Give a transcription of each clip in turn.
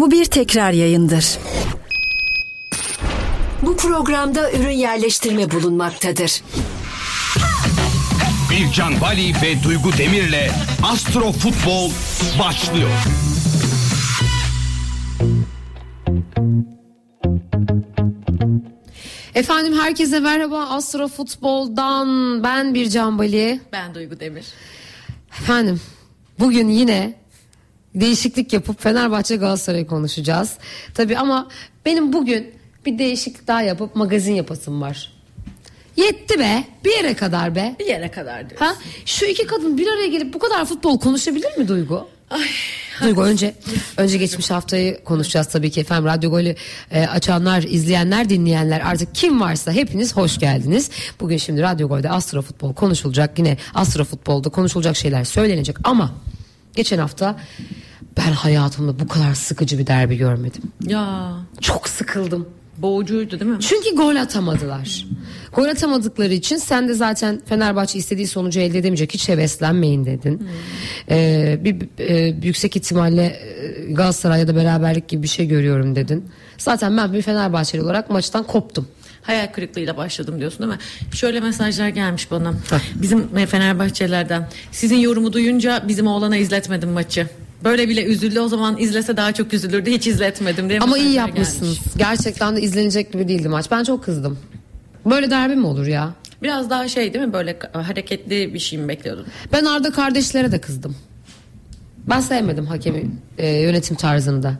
Bu bir tekrar yayındır. Bu programda ürün yerleştirme bulunmaktadır. Bircan Bali ve Duygu Demir'le Astro Futbol başlıyor. Efendim herkese merhaba Astro Futbol'dan ben bir Bali. Ben Duygu Demir. Efendim bugün yine değişiklik yapıp Fenerbahçe Galatasaray konuşacağız. Tabi ama benim bugün bir değişiklik daha yapıp magazin yapasım var. Yetti be bir yere kadar be. Bir yere kadar diyorsun. Ha? Şu iki kadın bir araya gelip bu kadar futbol konuşabilir mi Duygu? Ay, Duygu önce önce geçmiş haftayı konuşacağız tabii ki efendim Radyo Golü e, açanlar, izleyenler, dinleyenler artık kim varsa hepiniz hoş geldiniz. Bugün şimdi Radyo Gol'de Astro Futbol konuşulacak. Yine Astro Futbol'da konuşulacak şeyler söylenecek ama geçen hafta ben hayatımda bu kadar sıkıcı bir derbi görmedim. ya Çok sıkıldım. boğucuydu değil mi? Çünkü gol atamadılar. Gol atamadıkları için sen de zaten Fenerbahçe istediği sonucu elde edemeyecek hiç heveslenmeyin dedin. Ee, bir e, yüksek ihtimalle e, Galatasaray'da beraberlik gibi bir şey görüyorum dedin. Zaten ben bir Fenerbahçeli olarak maçtan koptum. Hayal kırıklığıyla başladım diyorsun değil mi? Şöyle mesajlar gelmiş bana. Bizim e, Fenerbahçelerden. Sizin yorumu duyunca bizim oğlana izletmedim maçı. Böyle bile üzüldü o zaman izlese daha çok üzülürdü. Hiç izletmedim diye Ama iyi yapmışsınız. gelmiş. Gerçekten de izlenecek gibi değildi maç. Ben çok kızdım. Böyle derbi mi olur ya? Biraz daha şey değil mi böyle hareketli bir şey mi bekliyordun? Ben Arda kardeşlere de kızdım. Ben sevmedim hakemi e, yönetim tarzında.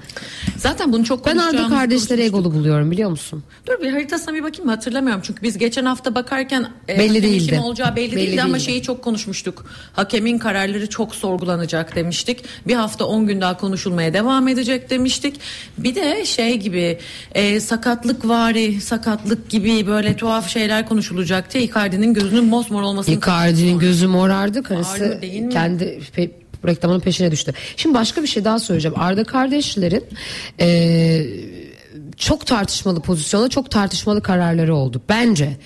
Zaten bunu çok Ben Arda kardeşleri egolu buluyorum biliyor musun? Dur bir haritasına bir bakayım hatırlamıyorum. Çünkü biz geçen hafta bakarken e, Belli değildi. kim olacağı belli, Belli değildi ama değildi. şeyi çok konuşmuştuk. Hakemin kararları çok sorgulanacak demiştik. Bir hafta 10 gün daha konuşulmaya devam edecek demiştik. Bir de şey gibi e, sakatlık vari sakatlık gibi böyle tuhaf şeyler konuşulacaktı. Icardi'nin gözünün mosmor olmasını Icardi'nin gözü morardı karısı kendi pe- reklamının peşine düştü. Şimdi başka bir şey daha söyleyeceğim. Arda kardeşlerin eee, çok tartışmalı pozisyonda çok tartışmalı kararları oldu bence.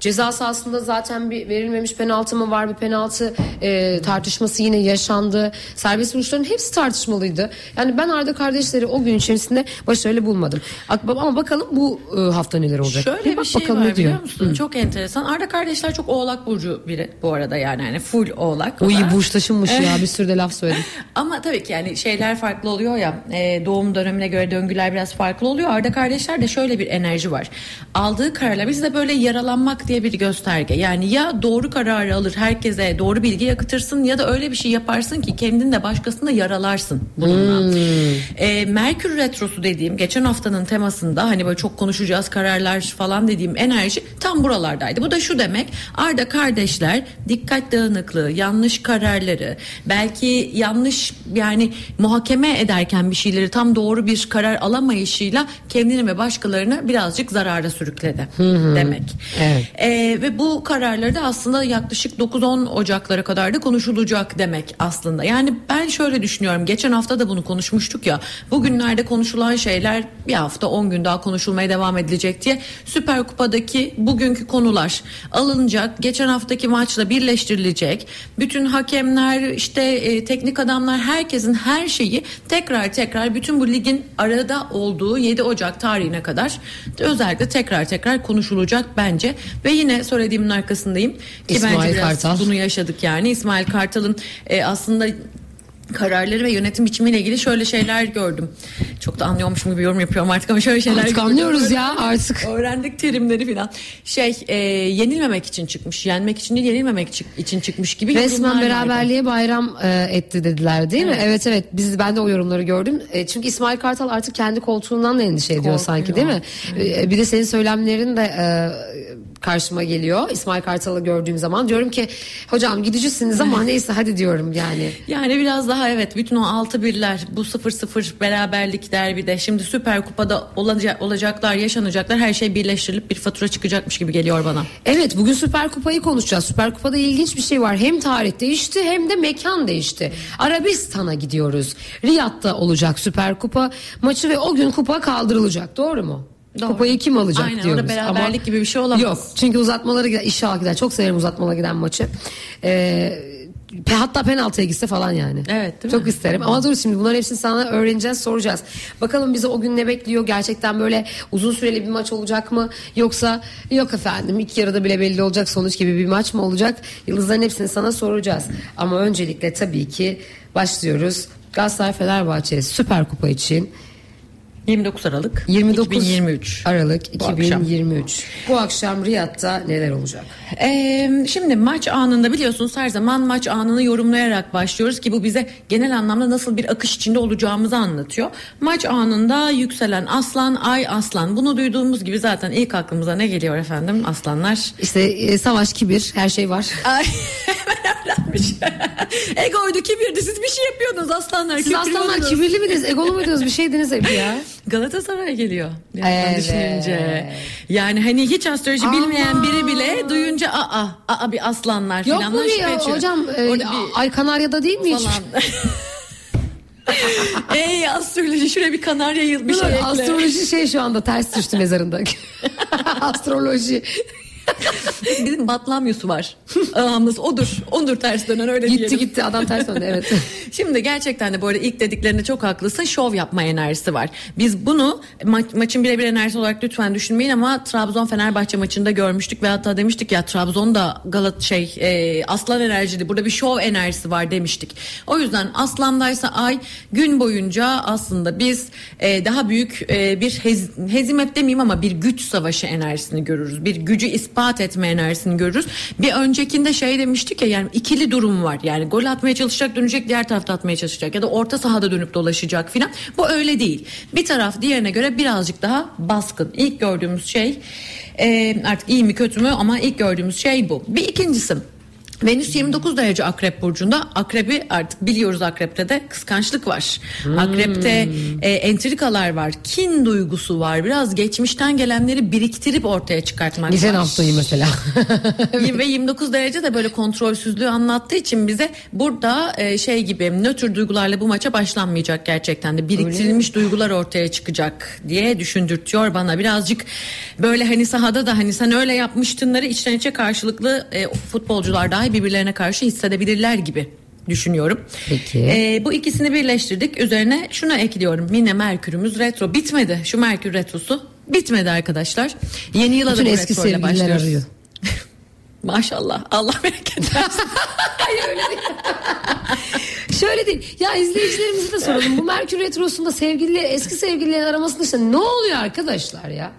Ceza sahasında zaten bir verilmemiş penaltı mı var bir penaltı eee, tartışması yine yaşandı. Serbest vuruşların hepsi tartışmalıydı. Yani ben Arda kardeşleri o gün içerisinde başarılı bulmadım. Ama bakalım bu e, hafta neler olacak. Şöyle bak bir şey bakalım var ne diyor. biliyor musun? Çok enteresan. Arda kardeşler çok oğlak burcu biri bu arada yani. yani full oğlak. O iyi Ama- burç taşınmış ya bir sürü de laf söyledim. Ama tabii ki yani şeyler farklı oluyor ya e, doğum dönemine göre döngüler biraz farklı oluyor. Arda kardeşler de şöyle bir enerji var. Aldığı kararlar bizde böyle yaralanmak diye bir gösterge. Yani ya doğru kararı alır herkese doğru bilgi akıtırsın ya da öyle bir şey yaparsın ki kendini de başkasını da yaralarsın bununla. E, Merkür Retrosu dediğim geçen haftanın temasında hani böyle çok konuşacağız kararlar falan dediğim enerji tam buralardaydı. Bu da şu demek Arda kardeşler dikkat dağınıklığı, yanlış kararları, belki yanlış yani muhakeme ederken bir şeyleri tam doğru bir karar alamayışıyla kendini ve başkalarını birazcık zarara sürükledi demek. Evet. Ee, ve bu kararları da aslında yaklaşık 9-10 Ocaklara kadar da konuşulacak demek aslında. Yani ben şöyle düşünüyorum. Geçen hafta da bunu konuşmuştuk ya. Bugünlerde konuşulan şeyler bir hafta 10 gün daha konuşulmaya devam edilecek diye Süper Kupa'daki bugünkü konular alınacak. Geçen haftaki maçla birleştirilecek. Bütün hakemler işte e, teknik adamlar herkesin her şeyi tekrar tekrar bütün bu ligin arada olduğu 7 Ocak tarihine kadar özellikle tekrar tekrar konuşulacak bence. Ve yine söylediğimin arkasındayım. Ki İsmail bence biraz Kartal. bunu yaşadık yani. İsmail Kartal'ın e, aslında kararları ve yönetim biçimiyle ilgili şöyle şeyler gördüm. Çok da anlıyormuşum gibi yorum yapıyorum artık ama şöyle şeyler Artık gördüm. anlıyoruz ya artık. Öğrendik terimleri falan. Şey e, yenilmemek için çıkmış. Yenmek için değil yenilmemek için çıkmış gibi Resmen yorumlar vardı. beraberliğe bayram e, etti dediler değil mi? Evet. Evet evet biz ben de o yorumları gördüm. E, çünkü İsmail Kartal artık kendi koltuğundan da endişe ediyor Korkuyor. sanki değil mi? E, bir de senin söylemlerin de e, karşıma geliyor. İsmail Kartal'ı gördüğüm zaman diyorum ki hocam gidicisiniz ama neyse hadi diyorum yani. Yani biraz daha evet bütün o altı birler bu 0-0 beraberlik derbide şimdi Süper Kupa'da olacak, olacaklar yaşanacaklar her şey birleştirilip bir fatura çıkacakmış gibi geliyor bana. Evet bugün Süper Kupayı konuşacağız. Süper Kupa'da ilginç bir şey var. Hem tarih değişti hem de mekan değişti. Arabistan'a gidiyoruz. Riyad'da olacak Süper Kupa maçı ve o gün kupa kaldırılacak. Doğru mu? Doğru. Kupayı kim alacak Aynen, diyoruz. orada beraberlik gibi bir şey olamaz. Yok çünkü uzatmalara gider. İnşallah gider. Çok severim uzatmalara giden maçı. Ee, Pe- Hatta penaltıya gitse falan yani. Evet, değil Çok mi? isterim. Ama dur şimdi bunların hepsini sana öğreneceğiz, soracağız. Bakalım bize o gün ne bekliyor? Gerçekten böyle uzun süreli bir maç olacak mı? Yoksa yok efendim ilk yarıda bile belli olacak sonuç gibi bir maç mı olacak? Yıldızların hepsini sana soracağız. Ama öncelikle tabii ki başlıyoruz. Galatasaray Fenerbahçe Süper Kupa için 29 Aralık 29 2023. Aralık Bu akşam. 2023. Bu akşam Riyad'da neler olacak? Ee, şimdi maç anında biliyorsunuz her zaman maç anını yorumlayarak başlıyoruz ki bu bize genel anlamda nasıl bir akış içinde olacağımızı anlatıyor. Maç anında yükselen aslan, ay aslan. Bunu duyduğumuz gibi zaten ilk aklımıza ne geliyor efendim aslanlar? İşte e, savaş, kibir, her şey var. Ay öğrenmiş. Egoydu kibirdi siz bir şey yapıyordunuz aslanlar. Siz aslanlar kibirli miydiniz, egolu muydunuz bir şeydiniz hep ya. Galatasaray geliyor. Yani Evet. düşününce. Yani hani hiç astroloji Aman. bilmeyen biri bile duyunca aa aa bir aslanlar Yok falan. mu ya, hocam e, Orada bir Ay Kanarya'da değil mi hiç? Ey astroloji şuraya bir kanarya yıl bir şey ekle. Astroloji şey şu anda ters düştü mezarında. Astroloji. Bizim Batlamyus'u var. Ağamız odur. Ondur ters dönen öyle Gitti diyelim. gitti adam ters döndü evet. Şimdi gerçekten de bu arada ilk dediklerinde çok haklısın. Şov yapma enerjisi var. Biz bunu ma- maçın birebir enerjisi olarak lütfen düşünmeyin ama Trabzon Fenerbahçe maçında görmüştük ve hatta demiştik ya Trabzon da Galat şey e, aslan enerjili. Burada bir şov enerjisi var demiştik. O yüzden aslandaysa ay gün boyunca aslında biz e, daha büyük e, bir hez, hezimet demeyeyim ama bir güç savaşı enerjisini görürüz. Bir gücü ispat etme enerjisini görürüz. Bir öncekinde şey demiştik ya yani ikili durum var. Yani gol atmaya çalışacak dönecek diğer tarafta atmaya çalışacak ya da orta sahada dönüp dolaşacak filan. Bu öyle değil. Bir taraf diğerine göre birazcık daha baskın. İlk gördüğümüz şey e, artık iyi mi kötü mü ama ilk gördüğümüz şey bu. Bir ikincisi Venüs 29 derece akrep burcunda. Akrebi artık biliyoruz akrepte de kıskançlık var. Akrepte e, entrikalar var. Kin duygusu var. Biraz geçmişten gelenleri biriktirip ortaya çıkartmak Geçen var. haftayı mesela. Ve 29 derece de böyle kontrolsüzlüğü anlattığı için bize burada e, şey gibi nötr duygularla bu maça başlanmayacak gerçekten de biriktirilmiş duygular ortaya çıkacak diye düşündürtüyor bana birazcık böyle hani sahada da hani sen öyle yapmıştınları içten içe karşılıklı e, futbolcular dahi birbirlerine karşı hissedebilirler gibi düşünüyorum. Peki. E, bu ikisini birleştirdik. Üzerine şunu ekliyorum. Yine Merkür'ümüz retro bitmedi. Şu Merkür retrosu bitmedi arkadaşlar. Yeni yıla da Bütün bu eski retro ile sevgililer başlıyoruz. arıyor. Maşallah. Allah bereket versin. Şöyle değil. Ya izleyicilerimize de soralım. Bu Merkür Retrosu'nda sevgili eski sevgililerin aramasında işte ne oluyor arkadaşlar ya?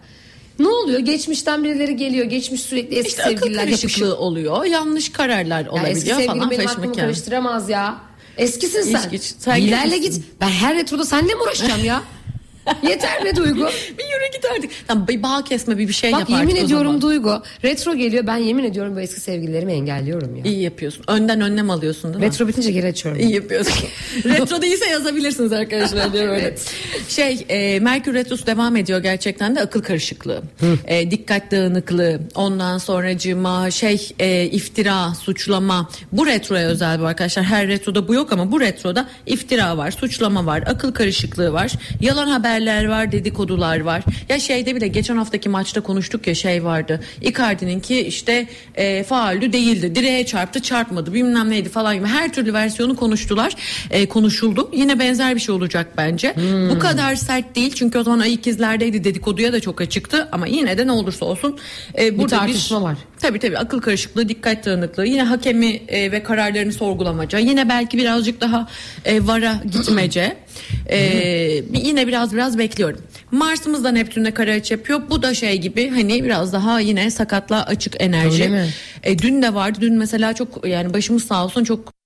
Ne oluyor? Geçmişten birileri geliyor. Geçmiş sürekli eski işte sevgililer yapışıyor. oluyor. Yanlış kararlar Ya olabiliyor eski sevgilim falan. benim aklımı karıştıramaz ya. Eskisin sen. Hiç. Sen İlerle git. Ben her retroda seninle mi uğraşacağım ya? Yeter be Duygu. Bir yürü git artık. Tamam, bir bağ kesme bir bir şey Bak yap yemin ediyorum. Duygu. Retro geliyor. Ben yemin ediyorum bu eski sevgililerimi engelliyorum ya. İyi yapıyorsun. Önden önlem alıyorsun değil mi? Retro bitince geri açıyorum. İyi yapıyorsun. Retro değilse yazabilirsiniz arkadaşlar diye böyle. Şey e, Merkür Retrosu devam ediyor gerçekten de akıl karışıklığı. E, dikkat dağınıklığı. Ondan sonracığıma şey e, iftira, suçlama. Bu retroya özel bu arkadaşlar. Her retroda bu yok ama bu retroda iftira var, suçlama var, akıl karışıklığı var. Yalan haberler var, dedikodular var. Ya şeyde bile geçen haftaki maçta konuştuk ya şey vardı. Icardi'nin ki işte e, faalü değildi. Direğe çarptı, çarpmadı. Bilmem neydi falan gibi. Her türlü versiyonu konuştular. E, konuşuldu. Yine benzer bir şey olacak bence. Bu kadar sert değil. Çünkü o zaman ay ikizlerdeydi. Dedikoduya da çok açıktı. Ama yine de ne olursa olsun e, burada tartışma var. Tabii tabii akıl karışıklığı, dikkat dağınıklığı, yine hakemi e, ve kararlarını sorgulamaca, yine belki birazcık daha e, vara gitmece. E, yine biraz biraz bekliyorum. Mars'ımız da Neptün'le kare açı yapıyor. Bu da şey gibi hani biraz daha yine sakatla açık enerji. E, dün de vardı. Dün mesela çok yani başımız sağ olsun çok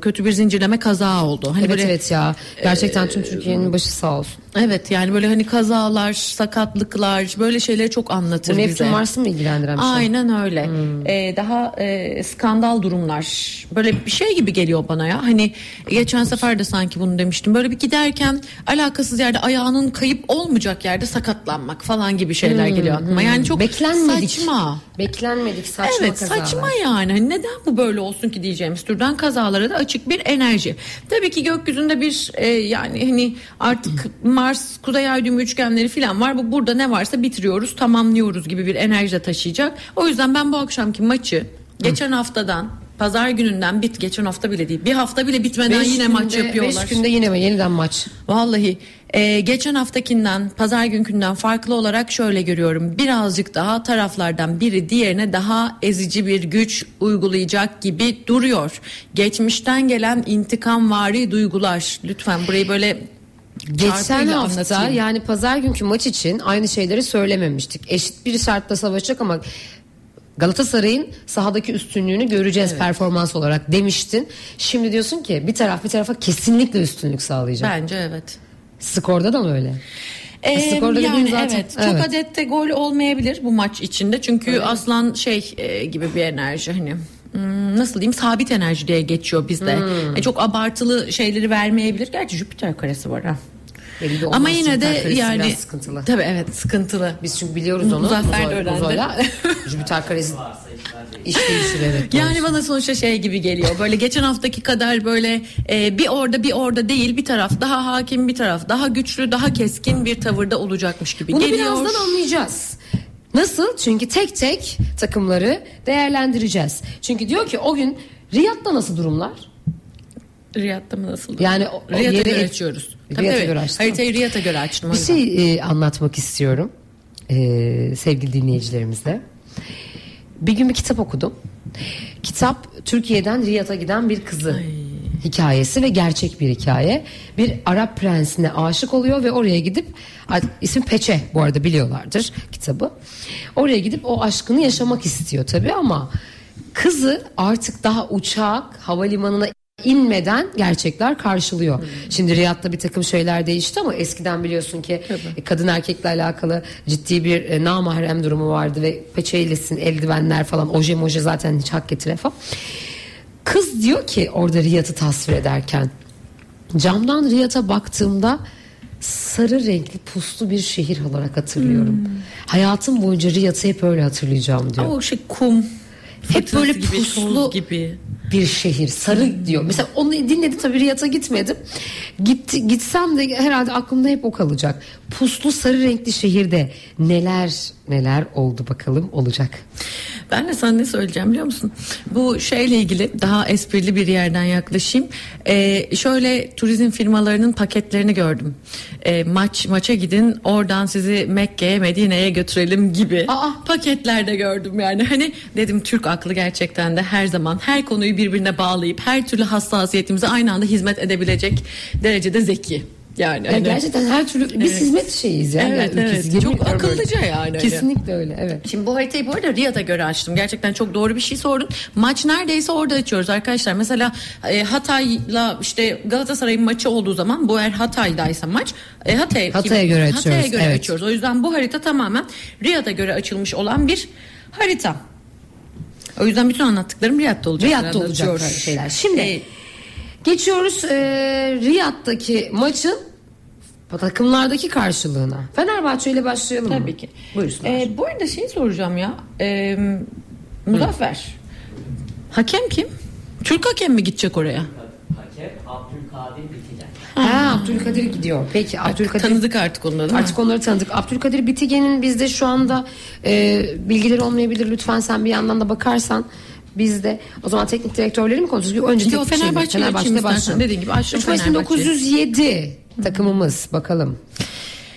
kötü bir zincirleme kaza oldu. Hani Evet böyle evet ya. Gerçekten tüm Türkiye'nin başı sağ olsun. Evet yani böyle hani kazalar, sakatlıklar böyle şeyleri çok anlatır Bu bize. Neptün Mars'ı mı ilgilendiren bir şey? Aynen öyle. Ee, daha e, skandal durumlar. Böyle bir şey gibi geliyor bana ya. Hani geçen sefer de sanki bunu demiştim. Böyle bir giderken alakasız yerde ayağının kayıp olmayacak yerde sakatlanmak falan gibi şeyler geliyor aklıma. Yani çok Beklenmedik. saçma. Beklenmedik saçma Evet kazalar. saçma yani Hani neden bu böyle olsun ki diyeceğimiz türden kazalara da açık bir enerji. Tabii ki gökyüzünde bir e, yani hani artık Mars Kuzey Ay düğümü üçgenleri falan var. Bu burada ne varsa bitiriyoruz tamamlıyoruz gibi bir enerji de taşıyacak. O yüzden ben bu akşamki maçı geçen haftadan Pazar gününden bit geçen hafta bile değil. Bir hafta bile bitmeden Beş yine maç günde- yapıyorlar. Beş günde yine mi? Yeniden maç. Vallahi e, geçen haftakinden pazar günkünden farklı olarak şöyle görüyorum. Birazcık daha taraflardan biri diğerine daha ezici bir güç uygulayacak gibi duruyor. Geçmişten gelen intikamvari duygular. Lütfen burayı böyle Geçen hafta anlatayım. yani pazar günkü maç için aynı şeyleri söylememiştik. Eşit bir şartla savaşacak ama Galatasaray'ın sahadaki üstünlüğünü göreceğiz performans olarak demiştin. Şimdi diyorsun ki bir taraf bir tarafa kesinlikle üstünlük sağlayacak. Bence evet. Skorda da mı öyle? Ee, Skorda yani zaten- evet. Çok evet. adette gol olmayabilir bu maç içinde. Çünkü aslan şey e, gibi bir enerji hani hmm, nasıl diyeyim sabit enerji diye geçiyor bizde. Hmm. E, çok abartılı şeyleri vermeyebilir. Gerçi Jüpiter karesi var ha. Belli. Ama yine de yani sıkıntılı. tabii evet sıkıntılı. Biz çünkü biliyoruz onu. Muzaffer de öğrendi. Muzo'yla. Jüpiter karesi iş değişir evet. Yani bana sonuçta şey gibi geliyor. Böyle geçen haftaki kadar böyle e, bir orada bir orada değil bir taraf daha hakim bir taraf daha güçlü daha keskin bir tavırda olacakmış gibi Bunu geliyor. birazdan anlayacağız. Nasıl? Çünkü tek tek takımları değerlendireceğiz. Çünkü diyor ki o gün Riyad'da nasıl durumlar? Riyad'da mı nasıl? Yani o- Riyad'a yeri- göre açıyoruz. Riyad'a göre açtın. Haritayı Riyad'a göre açtım. Bir şey e, anlatmak istiyorum e, sevgili dinleyicilerimizle. Bir gün bir kitap okudum. Kitap Türkiye'den Riyad'a giden bir kızı hikayesi ve gerçek bir hikaye. Bir Arap prensine aşık oluyor ve oraya gidip ismi Peçe bu arada biliyorlardır kitabı. Oraya gidip o aşkını yaşamak istiyor tabii ama kızı artık daha uçak havalimanına inmeden gerçekler karşılıyor. Şimdi Riyad'da bir takım şeyler değişti ama eskiden biliyorsun ki e, kadın erkekle alakalı ciddi bir e, namahrem durumu vardı ve peçeylesin eldivenler falan oje moje zaten hiç hak getire falan. Kız diyor ki orada Riyad'ı tasvir ederken camdan Riyad'a baktığımda sarı renkli puslu bir şehir olarak hatırlıyorum. Hayatım boyunca Riyad'ı hep öyle hatırlayacağım diyor. Ama o şey kum. Hep böyle gibi, puslu gibi. Bir şehir sarı diyor. Mesela onu dinledim tabii Riyad'a gitmedim. Gitti, gitsem de herhalde aklımda hep o kalacak. Puslu sarı renkli şehirde neler neler oldu bakalım olacak. Ben de sana ne söyleyeceğim biliyor musun? Bu şeyle ilgili daha esprili bir yerden yaklaşayım. Ee, şöyle turizm firmalarının paketlerini gördüm. Ee, maç maça gidin oradan sizi Mekke'ye Medine'ye götürelim gibi Aa. paketlerde gördüm yani. Hani dedim Türk aklı gerçekten de her zaman her konuyu birbirine bağlayıp her türlü hassasiyetimize aynı anda hizmet edebilecek derecede zeki. Yani Yani hani- gerçekten her türlü biz hizmet şeyiz yani. Evet, Yani evet. ülkesi. Çok akıllıca yani öyle. Kesinlikle öyle evet. Şimdi bu haritayı bu arada Riyad'a göre açtım. Gerçekten çok doğru bir şey sordun. Maç neredeyse orada açıyoruz arkadaşlar. Mesela e, Hatay'la işte Galatasaray'ın maçı olduğu zaman bu eğer Hatay'daysa maç e, Hatay, Hatay'a göre Hatay'a açıyoruz, göre evet. açıyoruz. O yüzden bu harita tamamen Riyad'a göre açılmış olan bir harita. O yüzden bütün anlattıklarım Riyad'da olacak. Riyad'da olacak böyle şeyler. Şimdi E, geçiyoruz e, Riyad'daki maçın takımlardaki karşılığına. Fenerbahçe ile başlayalım mı? Tabii ki. Buyursunlar. Ee, bu arada şey soracağım ya. Ee, Muzaffer. Hakem kim? Türk hakem mi gidecek oraya? Ha, Abdülkadir gidiyor. Peki Abdülkadir Tanıdık artık onları? Artık onları tanıdık. Abdülkadir Bitigen'in bizde şu anda e, bilgileri olmayabilir. Lütfen sen bir yandan da bakarsan bizde o zaman teknik direktörleri mi konuşuyoruz? Önce Yo, teknik Fenerbahçe ile Fenerbahçe'de başlayalım. Dediğin gibi açtım 3 Mayıs Fenerbahçe'yi. 1907 takımımız bakalım.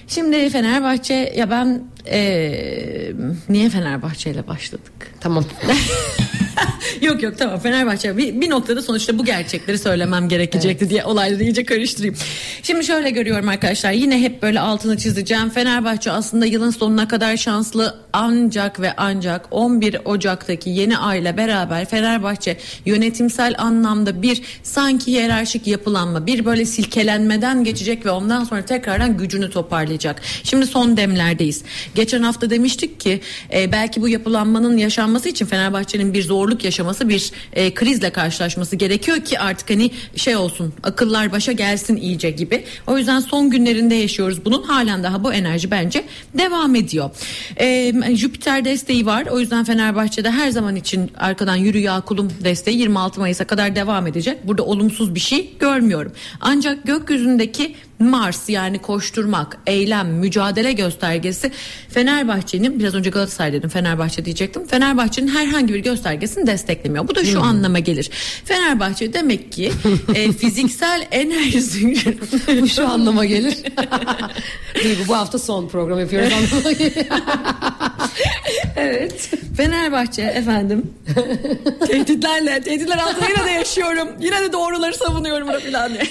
Şimdi Fenerbahçe ya ben ee, niye Fenerbahçe ile başladık? Tamam. yok yok tamam Fenerbahçe bir, bir noktada sonuçta bu gerçekleri söylemem gerekecekti diye olayları iyice karıştırayım. Şimdi şöyle görüyorum arkadaşlar yine hep böyle altını çizeceğim. Fenerbahçe aslında yılın sonuna kadar şanslı ancak ve ancak 11 Ocak'taki yeni ayla beraber Fenerbahçe yönetimsel anlamda bir sanki hiyerarşik yapılanma bir böyle silkelenmeden geçecek ve ondan sonra tekrardan gücünü toparlayacak. Şimdi son demlerdeyiz. Geçen hafta demiştik ki e, belki bu yapılanmanın yaşanması için Fenerbahçe'nin bir zorluk yaşaması bir e, krizle karşılaşması gerekiyor ki artık hani şey olsun akıllar başa gelsin iyice gibi. O yüzden son günlerinde yaşıyoruz bunun halen daha bu enerji bence devam ediyor. E, Jüpiter desteği var o yüzden Fenerbahçe'de her zaman için arkadan yürü ya kulum desteği 26 Mayıs'a kadar devam edecek. Burada olumsuz bir şey görmüyorum. Ancak gökyüzündeki Mars yani koşturmak, eylem, mücadele göstergesi Fenerbahçe'nin biraz önce Galatasaray dedim Fenerbahçe diyecektim. Fenerbahçe'nin herhangi bir göstergesini desteklemiyor. Bu da şu anlama gelir. Fenerbahçe demek ki e, fiziksel enerjisi Bu şu anlama gelir. Duygu bu hafta son program yapıyoruz anlama gelir. Evet. Fenerbahçe efendim tehditlerle tehditler altında yine de yaşıyorum yine de doğruları savunuyorum da filan diye.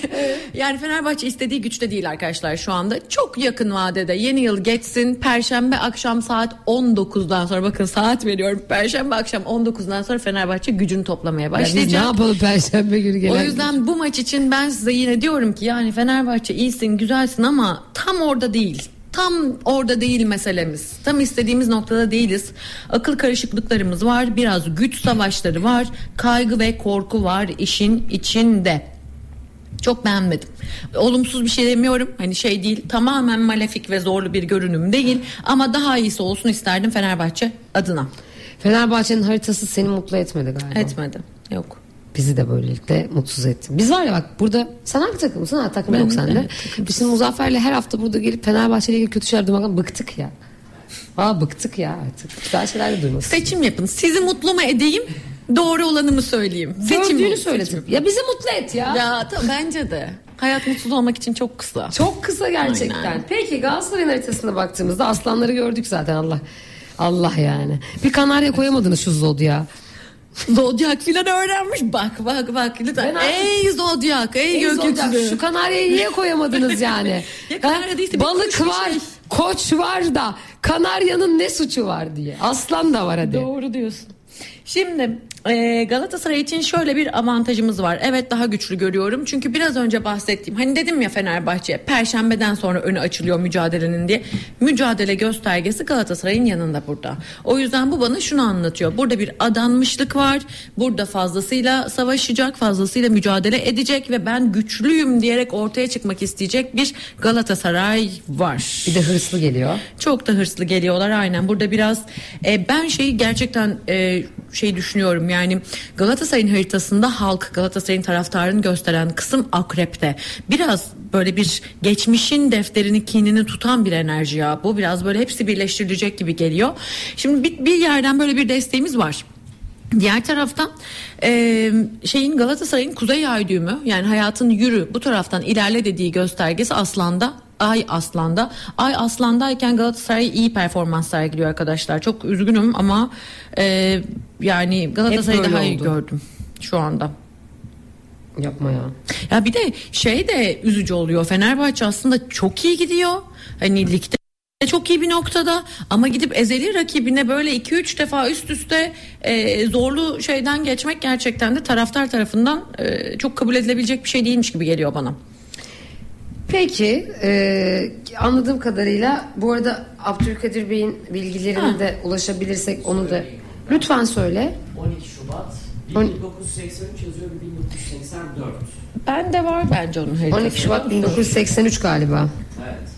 Yani Fenerbahçe istediği güçte değil arkadaşlar şu anda çok yakın vadede yeni yıl geçsin perşembe akşam saat 19'dan sonra bakın saat veriyorum perşembe akşam 19'dan sonra Fenerbahçe gücünü toplamaya Ya biz ne başlayacak. yapalım perşembe günü gelen. O yüzden bu maç için ben size yine diyorum ki yani Fenerbahçe iyisin güzelsin ama tam orada değil. Tam orada değil meselemiz. Tam istediğimiz noktada değiliz. Akıl karışıklıklarımız var. Biraz güç savaşları var. Kaygı ve korku var işin içinde. Çok beğenmedim. Olumsuz bir şey demiyorum. Hani şey değil. Tamamen malefik ve zorlu bir görünüm değil. Ama daha iyisi olsun isterdim Fenerbahçe adına. Fenerbahçe'nin haritası seni mutlu etmedi galiba. Etmedi. Yok. Bizi de böylelikle mutsuz etti. Biz var ya bak burada sen hangi takımsın? Ha takım Ben- yok sende. evet. Biz şimdi Muzaffer'le her hafta burada gelip Fenerbahçe ile ilgili kötü şeyler duymaktan bıktık ya. Aa bıktık ya artık. Güzel şeyler de duymasın. Seçim yapın. Sizi mutlu mu edeyim? Doğru olanı mı söyleyeyim? Gördüğünü bu. söylesin. Ya bizi mutlu et ya. Ya ta- bence de. Hayat mutsuz olmak için çok kısa. Çok kısa gerçekten. Aynen. Peki Galatasaray'ın haritasına baktığımızda aslanları gördük zaten Allah. Allah yani. Bir kanarya koyamadınız şu zodya. Zodyak filan öğrenmiş. Bak bak bak lütfen. Ben Ey zodyak, ey, Ey gökyüzü. Şu kanaryayı niye koyamadınız yani? Ya kanarya değilse Balık var, şey. koç var da kanaryanın ne suçu var diye. Aslan da var hadi. Doğru diyorsun. Şimdi e, Galatasaray için şöyle bir avantajımız var. Evet daha güçlü görüyorum. Çünkü biraz önce bahsettiğim hani dedim ya Fenerbahçe perşembeden sonra önü açılıyor mücadelenin diye. Mücadele göstergesi Galatasaray'ın yanında burada. O yüzden bu bana şunu anlatıyor. Burada bir adanmışlık var. Burada fazlasıyla savaşacak, fazlasıyla mücadele edecek ve ben güçlüyüm diyerek ortaya çıkmak isteyecek bir Galatasaray var. Bir de hırslı geliyor. Çok da hırslı geliyorlar aynen. Burada biraz e, ben şeyi gerçekten e, şey düşünüyorum yani Galatasaray'ın haritasında halk Galatasaray'ın taraftarını gösteren kısım akrepte. Biraz böyle bir geçmişin defterini kinini tutan bir enerji ya. Bu biraz böyle hepsi birleştirilecek gibi geliyor. Şimdi bir, bir yerden böyle bir desteğimiz var. Diğer taraftan e, şeyin Galatasaray'ın kuzey ay düğümü yani hayatın yürü bu taraftan ilerle dediği göstergesi aslanda Ay Aslan'da. Ay Aslan'dayken Galatasaray iyi performans sergiliyor arkadaşlar. Çok üzgünüm ama e, yani Galatasaray'ı daha iyi gördüm şu anda. Yapma ya. Ya bir de şey de üzücü oluyor. Fenerbahçe aslında çok iyi gidiyor. Hani ligde çok iyi bir noktada ama gidip ezeli rakibine böyle 2-3 defa üst üste e, zorlu şeyden geçmek gerçekten de taraftar tarafından e, çok kabul edilebilecek bir şey değilmiş gibi geliyor bana. Peki e, anladığım kadarıyla bu arada Abdülkadir Bey'in bilgilerine de ulaşabilirsek onu da lütfen söyle. 12 Şubat On- 1983 yazıyor ve 1984. Bende var bence onun haritası. 12 Şubat 1983 galiba. Evet.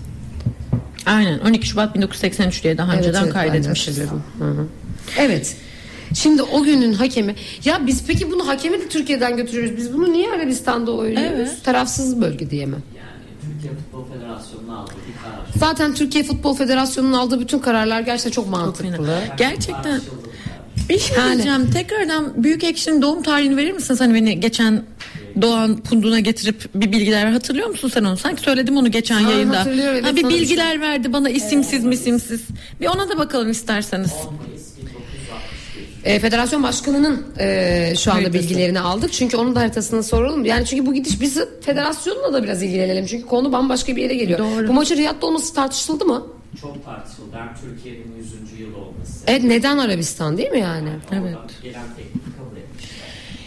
Aynen 12 Şubat 1983 diye daha Evet, önceden evet, ben de kaydetmişiz. hatırlıyorum. Hı hı. Evet. Şimdi o günün hakemi ya biz peki bunu hakemi de Türkiye'den götürüyoruz. Biz bunu niye Arabistan'da oynuyoruz? Evet. Tarafsız bölge diye mi? Yani Türkiye Futbol Federasyonu'nun aldığı bir karar. Zaten Türkiye Futbol Federasyonu'nun aldığı bütün kararlar gerçekten çok mantıklı. Gerçekten bir şey Yani- diyeceğim. Tekrardan Büyük Ekşi'nin doğum tarihini verir misiniz? Hani beni geçen Doğan Pundun'a getirip bir bilgiler ver. hatırlıyor musun sen onu? Sanki söyledim onu geçen Ha, yayında. hatırlıyorum, evet, ha, bir bilgiler verdi bana isimsiz misimsiz. Bir ona da bakalım isterseniz. 10 Mayıs 1961. E, federasyon başkanının e, şu anda Haritası. bilgilerini aldık. Çünkü onun da haritasını soralım. Yani çünkü bu gidiş biz federasyonla da biraz ilgilenelim. Çünkü konu bambaşka bir yere geliyor. Doğru. Bu maçın Riyad'da olması tartışıldı mı? Çok tartışıldı. Hem Türkiye'nin 100. yılı olması. Evet neden Arabistan değil mi yani? Evet. Oradan Gelen teklifi kabul etmiş.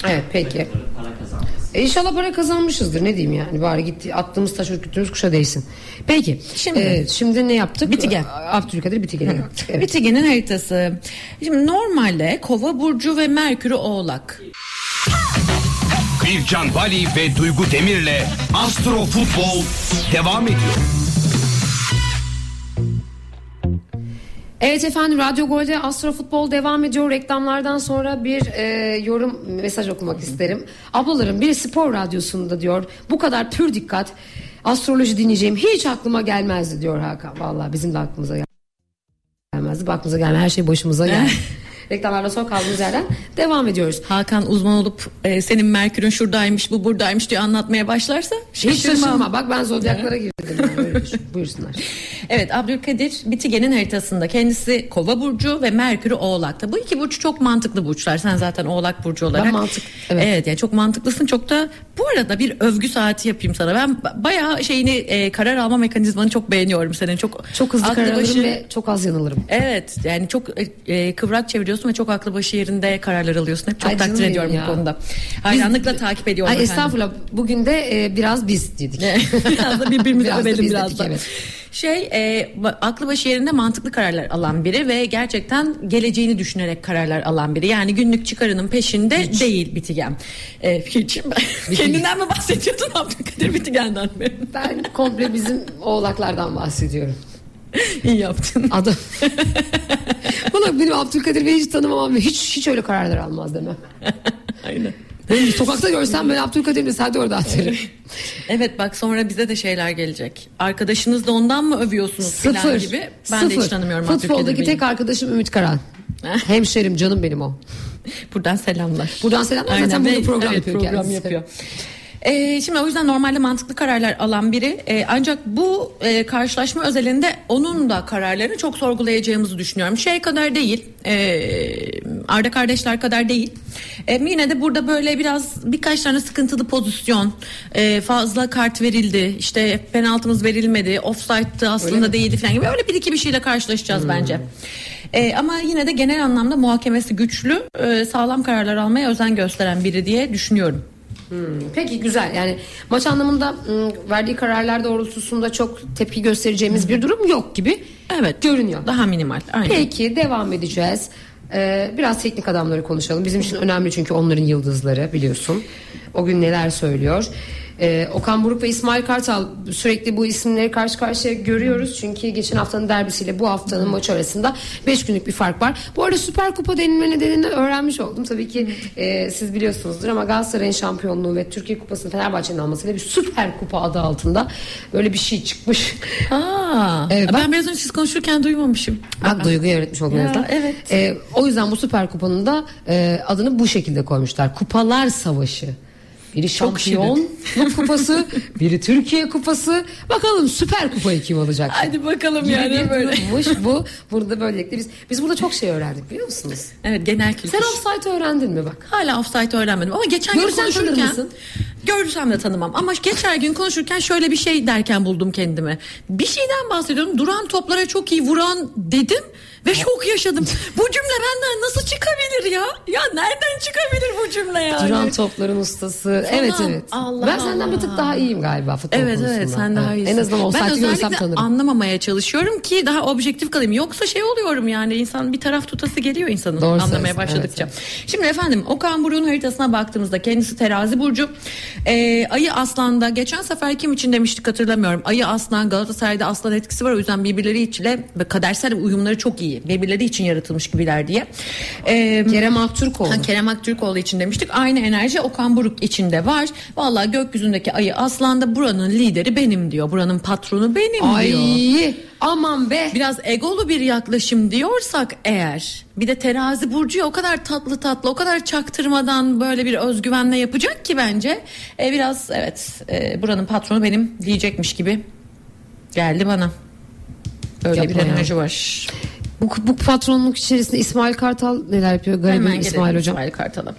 Evet peki. Para kazanması. E inşallah para kazanmışızdır ne diyeyim yani bari gitti attığımız taş ürküttüğümüz kuşa değsin. Peki Şimdi- e, şimdi ne yaptık? Bitigen. Abdülkadir Bitigen'e yaptık. Evet. Bitigen'in haritası. Şimdi normalde Kova burcu ve Merkür'ü Oğlak. Bircan Bali ve Duygu Demir'le Astro Futbol devam ediyor. Evet efendim Radyo Gol'de Astro Futbol devam ediyor. Reklamlardan sonra bir e, yorum mesaj okumak isterim. Ablalarım biri spor radyosunda diyor bu kadar pür dikkat astroloji dinleyeceğim hiç aklıma gelmezdi diyor Hakan. Vallahi bizim de aklımıza gelmezdi. Baktığımıza gelme her şey başımıza geldi. Reklamlarla sonra kaldığımız yerden devam ediyoruz. Hakan uzman olup e, senin Merkür'ün şuradaymış bu buradaymış diye anlatmaya başlarsa Hiç şaşırma bak ben zodyaklara girdim. Yani. Buyursunlar. Evet Abdülkadir Bitigen'in haritasında kendisi Kova burcu ve Merkür'ü Oğlak'ta. Bu iki burç çok mantıklı burçlar. Sen zaten Oğlak burcu olarak. mantık- evet. evet. yani çok mantıklısın. Çok da bu arada bir övgü saati yapayım sana. Ben ba- bayağı şeyini e, karar alma mekanizmanı çok beğeniyorum senin. Çok Çok hızlı karar alırım başı- ve çok az yanılırım. Evet yani çok e, e, kıvrak çeviriyorsun ve çok aklı başı yerinde kararlar alıyorsun. Hep çok Ay takdir ediyorum ya. bu konuda. Hayranlıkla takip ediyorum. Ay efendim. estağfurullah bugün de e, biraz biz dedik. biraz da birbirimizi Biraz övelim biraz dedik, da. evet. Şey e, aklı başı yerinde mantıklı kararlar alan biri ve gerçekten geleceğini düşünerek kararlar alan biri. Yani günlük çıkarının peşinde değil Bitigen. E, hiç. Kendinden mi bahsediyordun Abdülkadir Bitigen'den mi? Ben komple bizim oğlaklardan bahsediyorum. İyi yaptın. Adam. Valla benim Abdülkadir Bey'i hiç tanımamam hiç hiç öyle kararlar almaz demem. Aynen. Benim sokakta görsem ben Abdülkadir'im de sen de orada atarım. Evet bak sonra bize de şeyler gelecek. Arkadaşınız da ondan mı övüyorsunuz falan Sıfır. gibi. Ben Sıfır. de hiç tanımıyorum Futboldaki tek arkadaşım Ümit Karan. Hemşerim canım benim o. Buradan selamlar. Buradan selamlar. Zaten burada ve- program evet, yapıyor program kendisi. yapıyor. Ee, şimdi o yüzden normalde mantıklı kararlar alan biri Ee, ancak bu e, karşılaşma özelinde onun da kararlarını çok sorgulayacağımızı düşünüyorum. Şey kadar değil e, Arda kardeşler kadar değil E, yine de burada böyle biraz birkaç tane sıkıntılı pozisyon e, fazla kart verildi işte penaltımız verilmedi offside'dı aslında değildi falan gibi öyle bir iki bir şeyle karşılaşacağız bence. E, ama yine de genel anlamda muhakemesi güçlü e, sağlam kararlar almaya özen gösteren biri diye düşünüyorum. Peki güzel yani maç anlamında ım, verdiği kararlar doğrultusunda çok tepki göstereceğimiz bir durum yok gibi Evet. görünüyor. Daha minimal. Aynen. Peki devam edeceğiz. Ee, biraz teknik adamları konuşalım. Bizim için önemli çünkü onların yıldızları biliyorsun. O gün neler söylüyor. Ee, Okan Buruk ve İsmail Kartal sürekli bu isimleri karşı karşıya görüyoruz. Çünkü geçen haftanın derbisiyle bu haftanın maçı arasında 5 günlük bir fark var. Bu arada Süper Kupa denilme nedenini öğrenmiş oldum. Tabii ki e, siz biliyorsunuzdur ama Galatasaray'ın şampiyonluğu ve Türkiye Kupası'nın Fenerbahçe'nin almasıyla bir Süper Kupa adı altında böyle bir şey çıkmış. Aa, Evet, ben bak- biraz önce siz konuşurken duymamışım. Bak duyguyu öğretmiş en azından. evet. Ee, o yüzden bu Süper Kupa'nın da e, adını bu şekilde koymuşlar. Kupalar Savaşı. Biri şampiyonluk kupası, biri Türkiye kupası. Bakalım Süper Kupayı kim alacak? Hadi bakalım Gibi yani böyle. bu. Burada böylelikle biz biz burada çok şey öğrendik biliyor musunuz? Evet genel kültür. Sen offside öğrendin mi bak? Hala offside öğrenmedim ama geçen gün Görsen tanır konuşurken görsem de tanımam ama geçen gün konuşurken şöyle bir şey derken buldum kendimi. Bir şeyden bahsediyorum. Duran toplara çok iyi vuran dedim ve şok yaşadım. Bu cümle benden nasıl çıkabilir ya? Ya nereden çıkabilir bu cümle yani? Duran topların ustası. evet evet. Allah ben senden bir tık Allah. daha iyiyim galiba futbol Evet konusunda. evet sen daha iyisin. En azından ben offside'i görsem tanırım. anlamamaya çalışıyorum ki daha objektif kalayım. Yoksa şey oluyorum yani insan bir taraf tutası geliyor insanın Doğru anlamaya başladıkça. evet, Şimdi efendim Okan Buruk'un haritasına baktığımızda kendisi terazi burcu. Ee, ayı aslanda geçen sefer kim için demiştik hatırlamıyorum. Ayı aslan Galatasaray'da aslan etkisi var o yüzden birbirleri içine ve kadersel uyumları çok iyi. Birbirleri için yaratılmış gibiler diye. Ee, Kerem Aktürkoğlu. Ha, Kerem Aktürkoğlu için demiştik. Aynı enerji Okan Buruk için de var. Vallahi gökyüzündeki ayı aslanda buranın lideri benim diyor. Buranın patronu benim diyor. Ay aman be. Biraz egolu bir yaklaşım diyorsak eğer bir de terazi burcuyu o kadar tatlı tatlı o kadar çaktırmadan böyle bir özgüvenle yapacak ki bence e, biraz evet e, buranın patronu benim diyecekmiş gibi geldi bana. Böyle Yapma bir enerji var. Bu, bu patronluk içerisinde İsmail Kartal neler yapıyor? Garibim Hemen İsmail hocam. İsmail Kartal'a.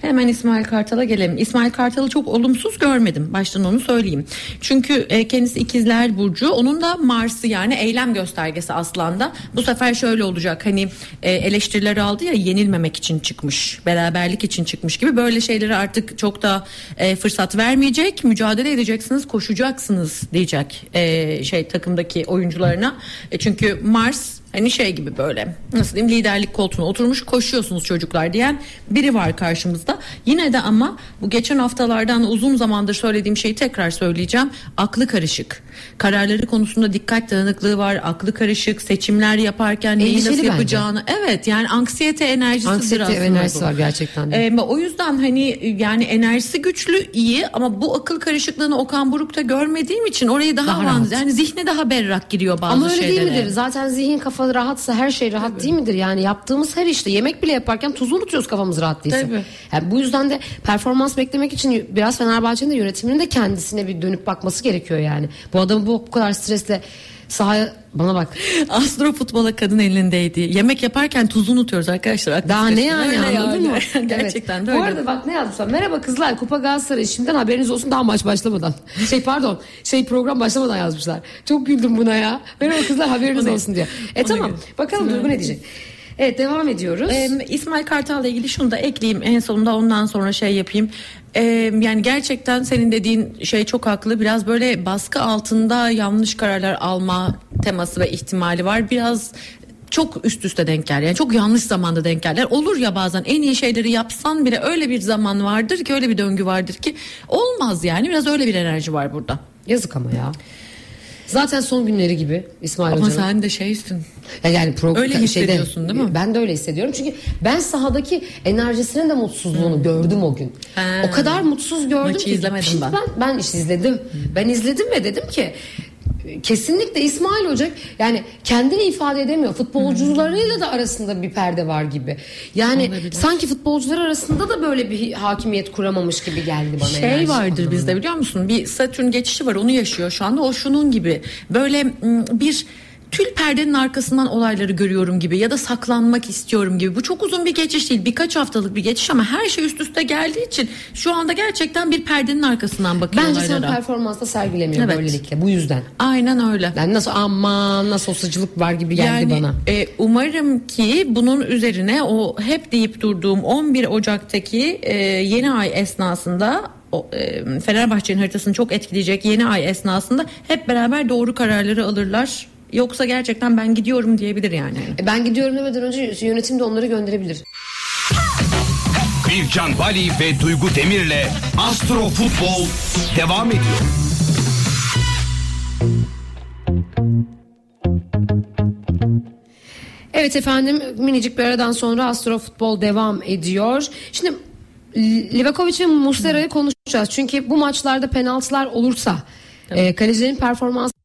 Hemen İsmail Kartal'a gelelim. İsmail Kartal'ı çok olumsuz görmedim. Baştan onu söyleyeyim. Çünkü e, kendisi ikizler burcu. Onun da Mars'ı yani eylem göstergesi aslanda. Bu sefer şöyle olacak. Hani e, eleştirileri aldı ya yenilmemek için çıkmış. Beraberlik için çıkmış gibi. Böyle şeyleri artık çok da e, fırsat vermeyecek. Mücadele edeceksiniz, koşacaksınız diyecek şey takımdaki oyuncularına. Çünkü Mars hani şey gibi böyle nasıl diyeyim liderlik koltuğuna oturmuş koşuyorsunuz çocuklar diyen biri var karşımızda. Yine de ama bu geçen haftalardan uzun zamandır söylediğim şeyi tekrar söyleyeceğim. Aklı karışık. Kararları konusunda dikkat dağınıklığı var. Aklı karışık. Seçimler yaparken neyi Endişeli nasıl bence. yapacağını. Evet yani anksiyete enerjisidir Anksiyete aslında enerjisi var gerçekten de. Ee, o yüzden hani yani enerjisi güçlü iyi ama bu akıl karışıklığını Okan Buruk'ta görmediğim için orayı daha, Daha rahat. yani zihne daha berrak giriyor bazı Ama öyle şeylere. değil midir? Zaten zihin kafa rahatsa her şey rahat değil midir? Yani yaptığımız her işte yemek bile yaparken tuzu unutuyoruz kafamız rahat değilse. Tabii. Yani bu yüzden de performans beklemek için biraz Fenerbahçe'nin de yönetiminin de kendisine bir dönüp bakması gerekiyor yani. Bu adamı bu kadar stresle sahaya bana bak. Astro futbola kadın elindeydi. Yemek yaparken tuzu unutuyoruz arkadaşlar. Daha ne yani Öyle anladın mı? Gerçekten evet. de öyle. Bu arada bak ne yazmışlar. Merhaba kızlar Kupa Galatasaray şimdiden haberiniz olsun daha maç başlamadan. Şey pardon şey program başlamadan yazmışlar. Çok güldüm buna ya. Merhaba kızlar haberiniz olsun diyor. E tamam bakalım Duygu ne diyecek. Evet devam ediyoruz. Ee, İsmail Kartal'la ilgili şunu da ekleyeyim en sonunda ondan sonra şey yapayım. Ee, yani gerçekten senin dediğin şey çok haklı. Biraz böyle baskı altında yanlış kararlar alma teması ve ihtimali var. Biraz çok üst üste denk gelir. Yani çok yanlış zamanda denk gelir. Olur ya bazen en iyi şeyleri yapsan bile öyle bir zaman vardır ki öyle bir döngü vardır ki olmaz yani. Biraz öyle bir enerji var burada. Yazık ama ya. Zaten son günleri gibi İsmail Ama Hoca'nın. sen de şeysin. Ya Yani program Öyle hissediyorsun, değil mi? Ben de öyle hissediyorum. Çünkü ben sahadaki enerjisinin de mutsuzluğunu gördüm o gün. Ha. O kadar mutsuz gördüm Maçı ki. izlemedim ben. ben. Ben işte izledim. Ben izledim ve dedim ki kesinlikle İsmail Hoca yani kendini ifade edemiyor. Futbolcularıyla da arasında bir perde var gibi. Yani Olabilir. sanki futbolcular arasında da böyle bir hakimiyet kuramamış gibi geldi bana. Şey vardır anlamında. bizde biliyor musun? Bir Satürn geçişi var onu yaşıyor şu anda. O şunun gibi böyle m, bir tül perdenin arkasından olayları görüyorum gibi ya da saklanmak istiyorum gibi. Bu çok uzun bir geçiş değil. Birkaç haftalık bir geçiş ama her şey üst üste geldiği için şu anda gerçekten bir perdenin arkasından bakıyor Bence sen olaylara. performansta sergilemiyor Evet. böylelikle bu yüzden. Aynen öyle. Yani nasıl aman nasıl olsacılık var gibi geldi bana. e, umarım ki bunun üzerine o hep deyip durduğum 11 Ocak'taki e, yeni ay esnasında o, e, Fenerbahçe'nin haritasını çok etkileyecek yeni ay esnasında hep beraber doğru kararları alırlar. Yoksa gerçekten ben gidiyorum diyebilir yani. E, Ben gidiyorum demeden önce yönetim de onları gönderebilir. Bircan Bali ve Duygu Demir'le Astro Futbol devam ediyor. Evet efendim minicik bir aradan sonra Astro Futbol devam ediyor. Şimdi Livakovic ve Muslera'yı konuşacağız. Çünkü bu maçlarda penaltılar olursa e, kalecilerin performansı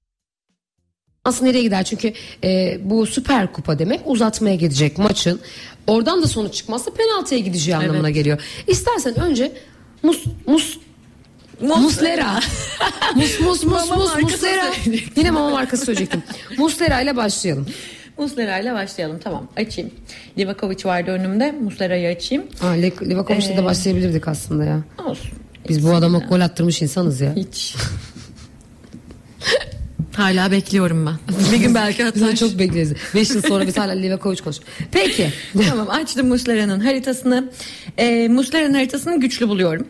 aslında nereye gider? Çünkü e, bu Süper Kupa demek uzatmaya gidecek maçın. Oradan da sonuç çıkmazsa penaltıya gideceği anlamına geliyor. İstersen önce Mus Mus Muslera. mus mus mus Mama mus Muslera. Yine mama markası söyleyecektim. Muslera ile başlayalım. Muslera ile başlayalım tamam açayım. Livakovic vardı önümde Muslera'yı açayım. Aa, Le- Livakovic'le de başlayabilirdik aslında ya. Olsun. Biz bu adama gol attırmış insanız ya. Hiç. Hala bekliyorum ben. Bir gün belki atar. çok bekleriz. 5 yıl sonra biz hala Livakovic konuş. Peki. tamam açtım Muslera'nın haritasını. E, Muslera'nın haritasını güçlü buluyorum.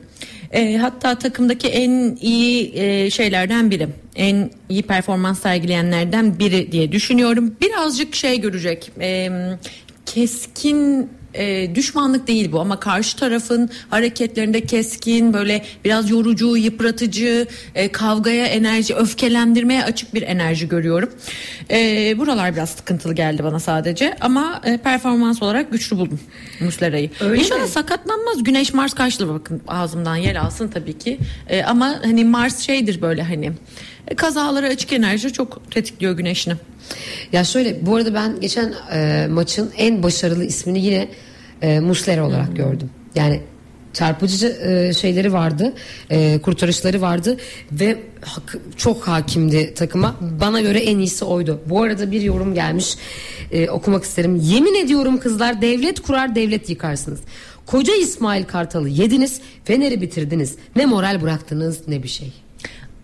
E, hatta takımdaki en iyi e, şeylerden biri. En iyi performans sergileyenlerden biri diye düşünüyorum. Birazcık şey görecek. E, keskin e, düşmanlık değil bu ama karşı tarafın hareketlerinde keskin böyle biraz yorucu, yıpratıcı, e, kavgaya enerji, öfkelendirmeye açık bir enerji görüyorum. E, buralar biraz sıkıntılı geldi bana sadece ama e, performans olarak güçlü buldum Muslera'yı. İnşallah mi? sakatlanmaz. Güneş Mars karşılığı bakın ağzımdan yer alsın tabii ki. E, ama hani Mars şeydir böyle hani kazalara açık enerji çok tetikliyor güneşini. Ya şöyle bu arada ben geçen e, maçın en başarılı ismini yine e, Muslera olarak gördüm. Yani çarpıcı e, şeyleri vardı, e, kurtarışları vardı ve hak- çok hakimdi takıma. Bana göre en iyisi oydu. Bu arada bir yorum gelmiş, e, okumak isterim. Yemin ediyorum kızlar devlet kurar devlet yıkarsınız. Koca İsmail Kartal'ı yediniz, Fener'i bitirdiniz. Ne moral bıraktınız ne bir şey.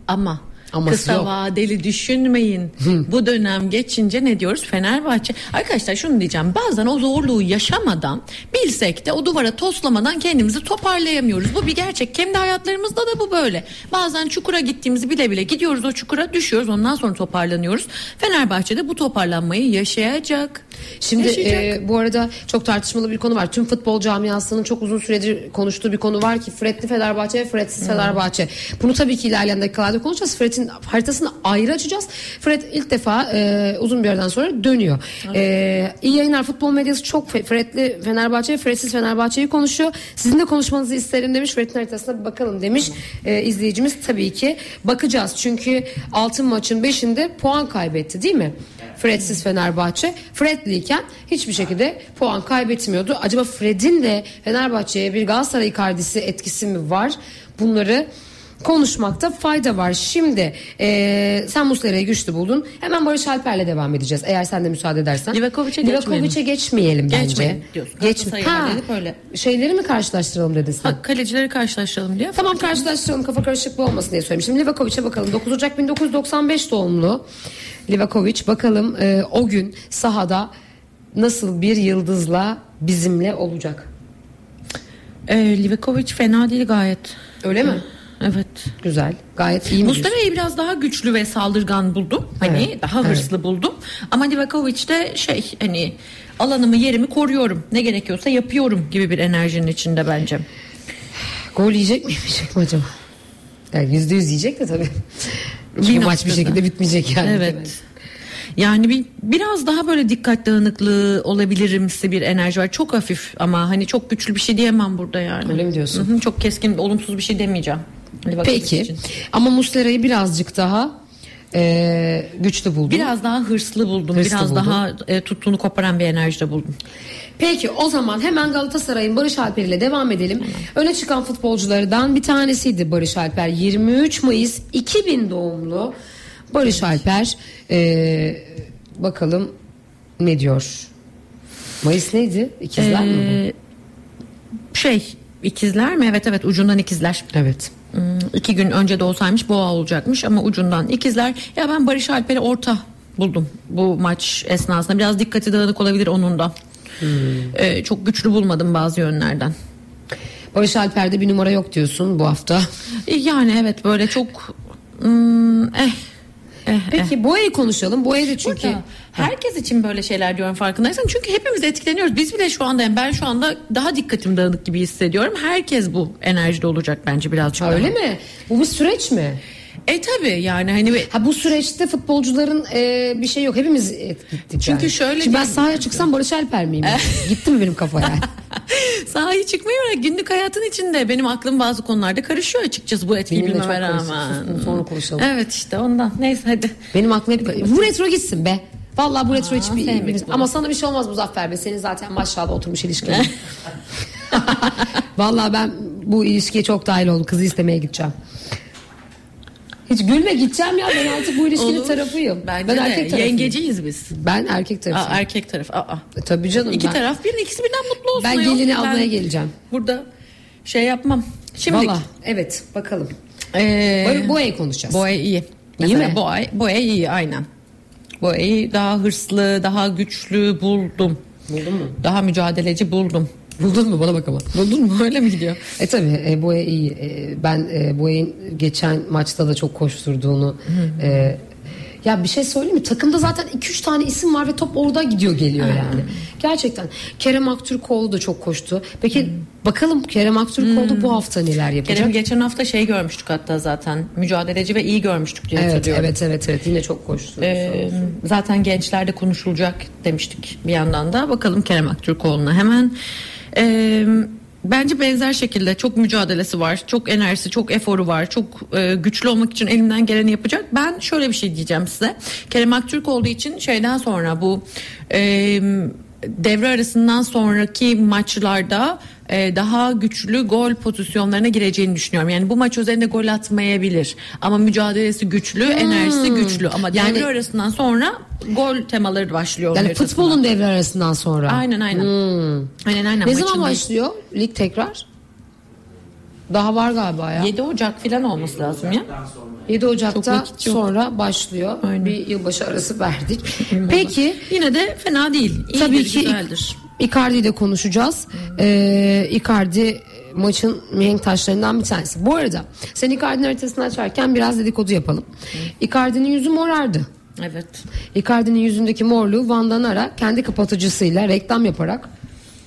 Ama Aması Kısa yok. vadeli düşünmeyin. Bu dönem geçince ne diyoruz? Fenerbahçe. Arkadaşlar şunu diyeceğim. Bazen o zorluğu yaşamadan bilsek de o duvara toslamadan kendimizi toparlayamıyoruz. Bu bir gerçek. Kendi hayatlarımızda da bu böyle. Bazen çukura gittiğimizi bile bile gidiyoruz o çukura düşüyoruz. Ondan sonra toparlanıyoruz. Fenerbahçe de bu toparlanmayı yaşayacak. Şimdi Yaşayacak. e, bu arada çok tartışmalı bir konu var. Tüm futbol camiasının çok uzun süredir konuştuğu bir konu var ki Fred'li Fenerbahçe ve Fred'siz Fenerbahçe. Bunu tabii ki ilerleyen dakikalarda konuşacağız. Fred'in haritasını ayrı açacağız. Fred ilk defa e, uzun bir yerden sonra dönüyor. E, iyi yayınlar futbol medyası çok Fred'li Fenerbahçe Fred'siz Fenerbahçe'yi konuşuyor. Sizin de konuşmanızı isterim demiş. Fred'in haritasına bir bakalım demiş. E, izleyicimiz tabii ki bakacağız. Çünkü altın maçın 5'inde puan kaybetti değil mi? Fred'siz Fenerbahçe. Fred'liyken hiçbir şekilde puan kaybetmiyordu. Acaba Fred'in de Fenerbahçe'ye bir Galatasaray kardisi etkisi mi var? Bunları konuşmakta fayda var. Şimdi eee, sen Muslera'yı güçlü buldun. Hemen Barış Alper'le devam edeceğiz. Eğer sen de müsaade edersen. Livakovic'e Livakovic'e geçmeyelim bence. Geçmeyelim diyorsun. Galatasaray dedik öyle. Şeyleri mi karşılaştıralım dedin sen? Ha, kalecileri karşılaştıralım diye. Tamam karşılaştıralım kafa karışıklığı olmasın diye söylemiştim. Livakovic'e bakalım. 9 Ocak 1995 doğumlu Livakovic. Bakalım e, o gün sahada nasıl bir yıldızla bizimle olacak. Ee, Livakovic fena değil gayet. Öyle mi? Evet. Güzel. Gayet iyi? Mustafa'yı biraz daha güçlü ve saldırgan buldum. Hani Evet, daha hırslı buldum. Ama Livakovic de şey hani alanımı yerimi koruyorum. Ne gerekiyorsa yapıyorum gibi bir enerjinin içinde bence. Gol yiyecek mi yemeyecek mi acaba? Yani yüzde yüz yiyecek de tabii. Çünkü Bir maç bir şekilde bitmeyecek yani. Evet. Yani bir, biraz daha böyle dikkat dağınıklığı olabilirimsi bir enerji var. Çok hafif ama hani çok güçlü bir şey diyemem burada yani. Öyle mi diyorsun? Hı hı, çok keskin, olumsuz bir şey demeyeceğim. Peki için. ama Muslera'yı birazcık daha e, güçlü buldum. Biraz daha hırslı buldum. Hırslı biraz buldum. daha e, tuttuğunu koparan bir enerjide buldum. Peki o zaman hemen Galatasaray'ın Barış Alper ile devam edelim. Öne çıkan futbolculardan bir tanesiydi Barış Alper. 23 Mayıs 2000 doğumlu Barış Alper. Ee, bakalım ne diyor? Mayıs neydi? İkizler mi Ee, şey ikizler mi? Evet evet ucundan ikizler. Evet. Hmm, iki gün önce de olsaymış boğa olacakmış ama ucundan ikizler. Ya ben Barış Alper'i orta buldum bu maç esnasında. Biraz dikkati dağınık olabilir onun da. Ee, çok güçlü bulmadım bazı yönlerden. Barış Alper'de bir numara yok diyorsun bu hafta. Yani evet böyle çok hmm, eh. Peki Boya'yı konuşalım. Boya da çünkü Burada herkes için böyle şeyler diyorum farkındaysan. Çünkü hepimiz etkileniyoruz. Biz bile şu anda yani ben şu anda daha dikkatim dağınık gibi hissediyorum. Herkes bu enerjide olacak bence birazcık Ha, daha. öyle mi? Bu bir süreç mi? E tabi yani hani bir- Ha bu süreçte futbolcuların e, bir şey yok. Hepimiz et- gittik Çünkü yani. şöyle Şimdi ben sahaya çıksam Barış Alper miyim? Gitti mi benim kafa yani? Sahayı çıkmayı bırak günlük hayatın içinde benim aklım bazı konularda karışıyor açıkçası bu etkiyi bilmeme rağmen. Sonra konuşalım. Evet işte ondan neyse hadi. Benim aklım hep bu retro gitsin be. Vallahi bu retro sevmedik bunu. ama sana bir şey olmaz Muzaffer Bey. Senin zaten maşallah oturmuş ilişkin. Vallahi ben bu ilişkiye çok dahil oldum. Kızı istemeye gideceğim. Hiç gülme gideceğim ya ben artık bu ilişkinin Olur. tarafıyım. Bence ben de erkek tarafıyım. yengeciyiz biz. Ben erkek Aa, tarafıyım. erkek taraf. Aa. E, Tabii canım. İki ben, taraf bir ikisi birden mutlu olsun. Ben gelini almaya geleceğim. Burada şey yapmam. Şimdi Vallahi evet bakalım. ee, Bu Boya'yı konuşacağız. Boğa iyi. İyi Mesela mi? Boğa, Boğa iyi aynen. Boğa'yı daha hırslı, daha güçlü buldum. Buldun mu? Daha mücadeleci buldum. Buldun mu bana bak ama. Buldun mu? Öyle mi gidiyor? E tabi e, Boya iyi. E, ben e, Boya'nın geçen maçta da çok koşturduğunu e, ya bir şey söyleyeyim mi? Takımda zaten 2-3 tane isim var ve top orada gidiyor geliyor yani. Gerçekten. Kerem Aktürkoğlu da çok koştu. Peki bakalım Kerem Aktürkoğlu bu hafta neler yapacak? Kerem geçen hafta şey görmüştük hatta zaten mücadeleci ve iyi görmüştük diye evet, hatırlıyorum. evet evet evet yine çok koştu. Ee, zaten gençlerde konuşulacak demiştik bir yandan da bakalım Kerem Aktürkoğlu'na hemen. Ee, bence benzer şekilde çok mücadelesi var, çok enerjisi, çok eforu var, çok e, güçlü olmak için elinden geleni yapacak. Ben şöyle bir şey diyeceğim size. Kerem Aktürkoğlu için şeyden sonra bu e, devre arasından sonraki maçlarda e, daha güçlü gol pozisyonlarına gireceğini düşünüyorum. Yani bu maç üzerinde gol atmayabilir ama mücadelesi güçlü, enerjisi güçlü ama Yani- devre arasından sonra gol temaları başlıyor. yani futbolun devre arasından sonra. Aynen aynen. Aynen aynen. Ne zaman başlıyor lig tekrar? Daha var galiba ya. 7 Ocak falan olması lazım ya. Ocaktan sonra 7 Ocak'ta Çok sonra başlıyor. Aynen. Bir yılbaşı arası verdik. Peki Yine de fena değil. İyidir, tabii ki güzeldir. Icardi ile konuşacağız. Ee, Icardi maçın mihenk taşlarından bir tanesi. Bu arada sen Icardi'nin haritasını açarken biraz dedikodu yapalım. Icardi'nin yüzü morardı. Evet. Icardi'nin yüzündeki morluğu Van Danara kendi kapatıcısıyla reklam yaparak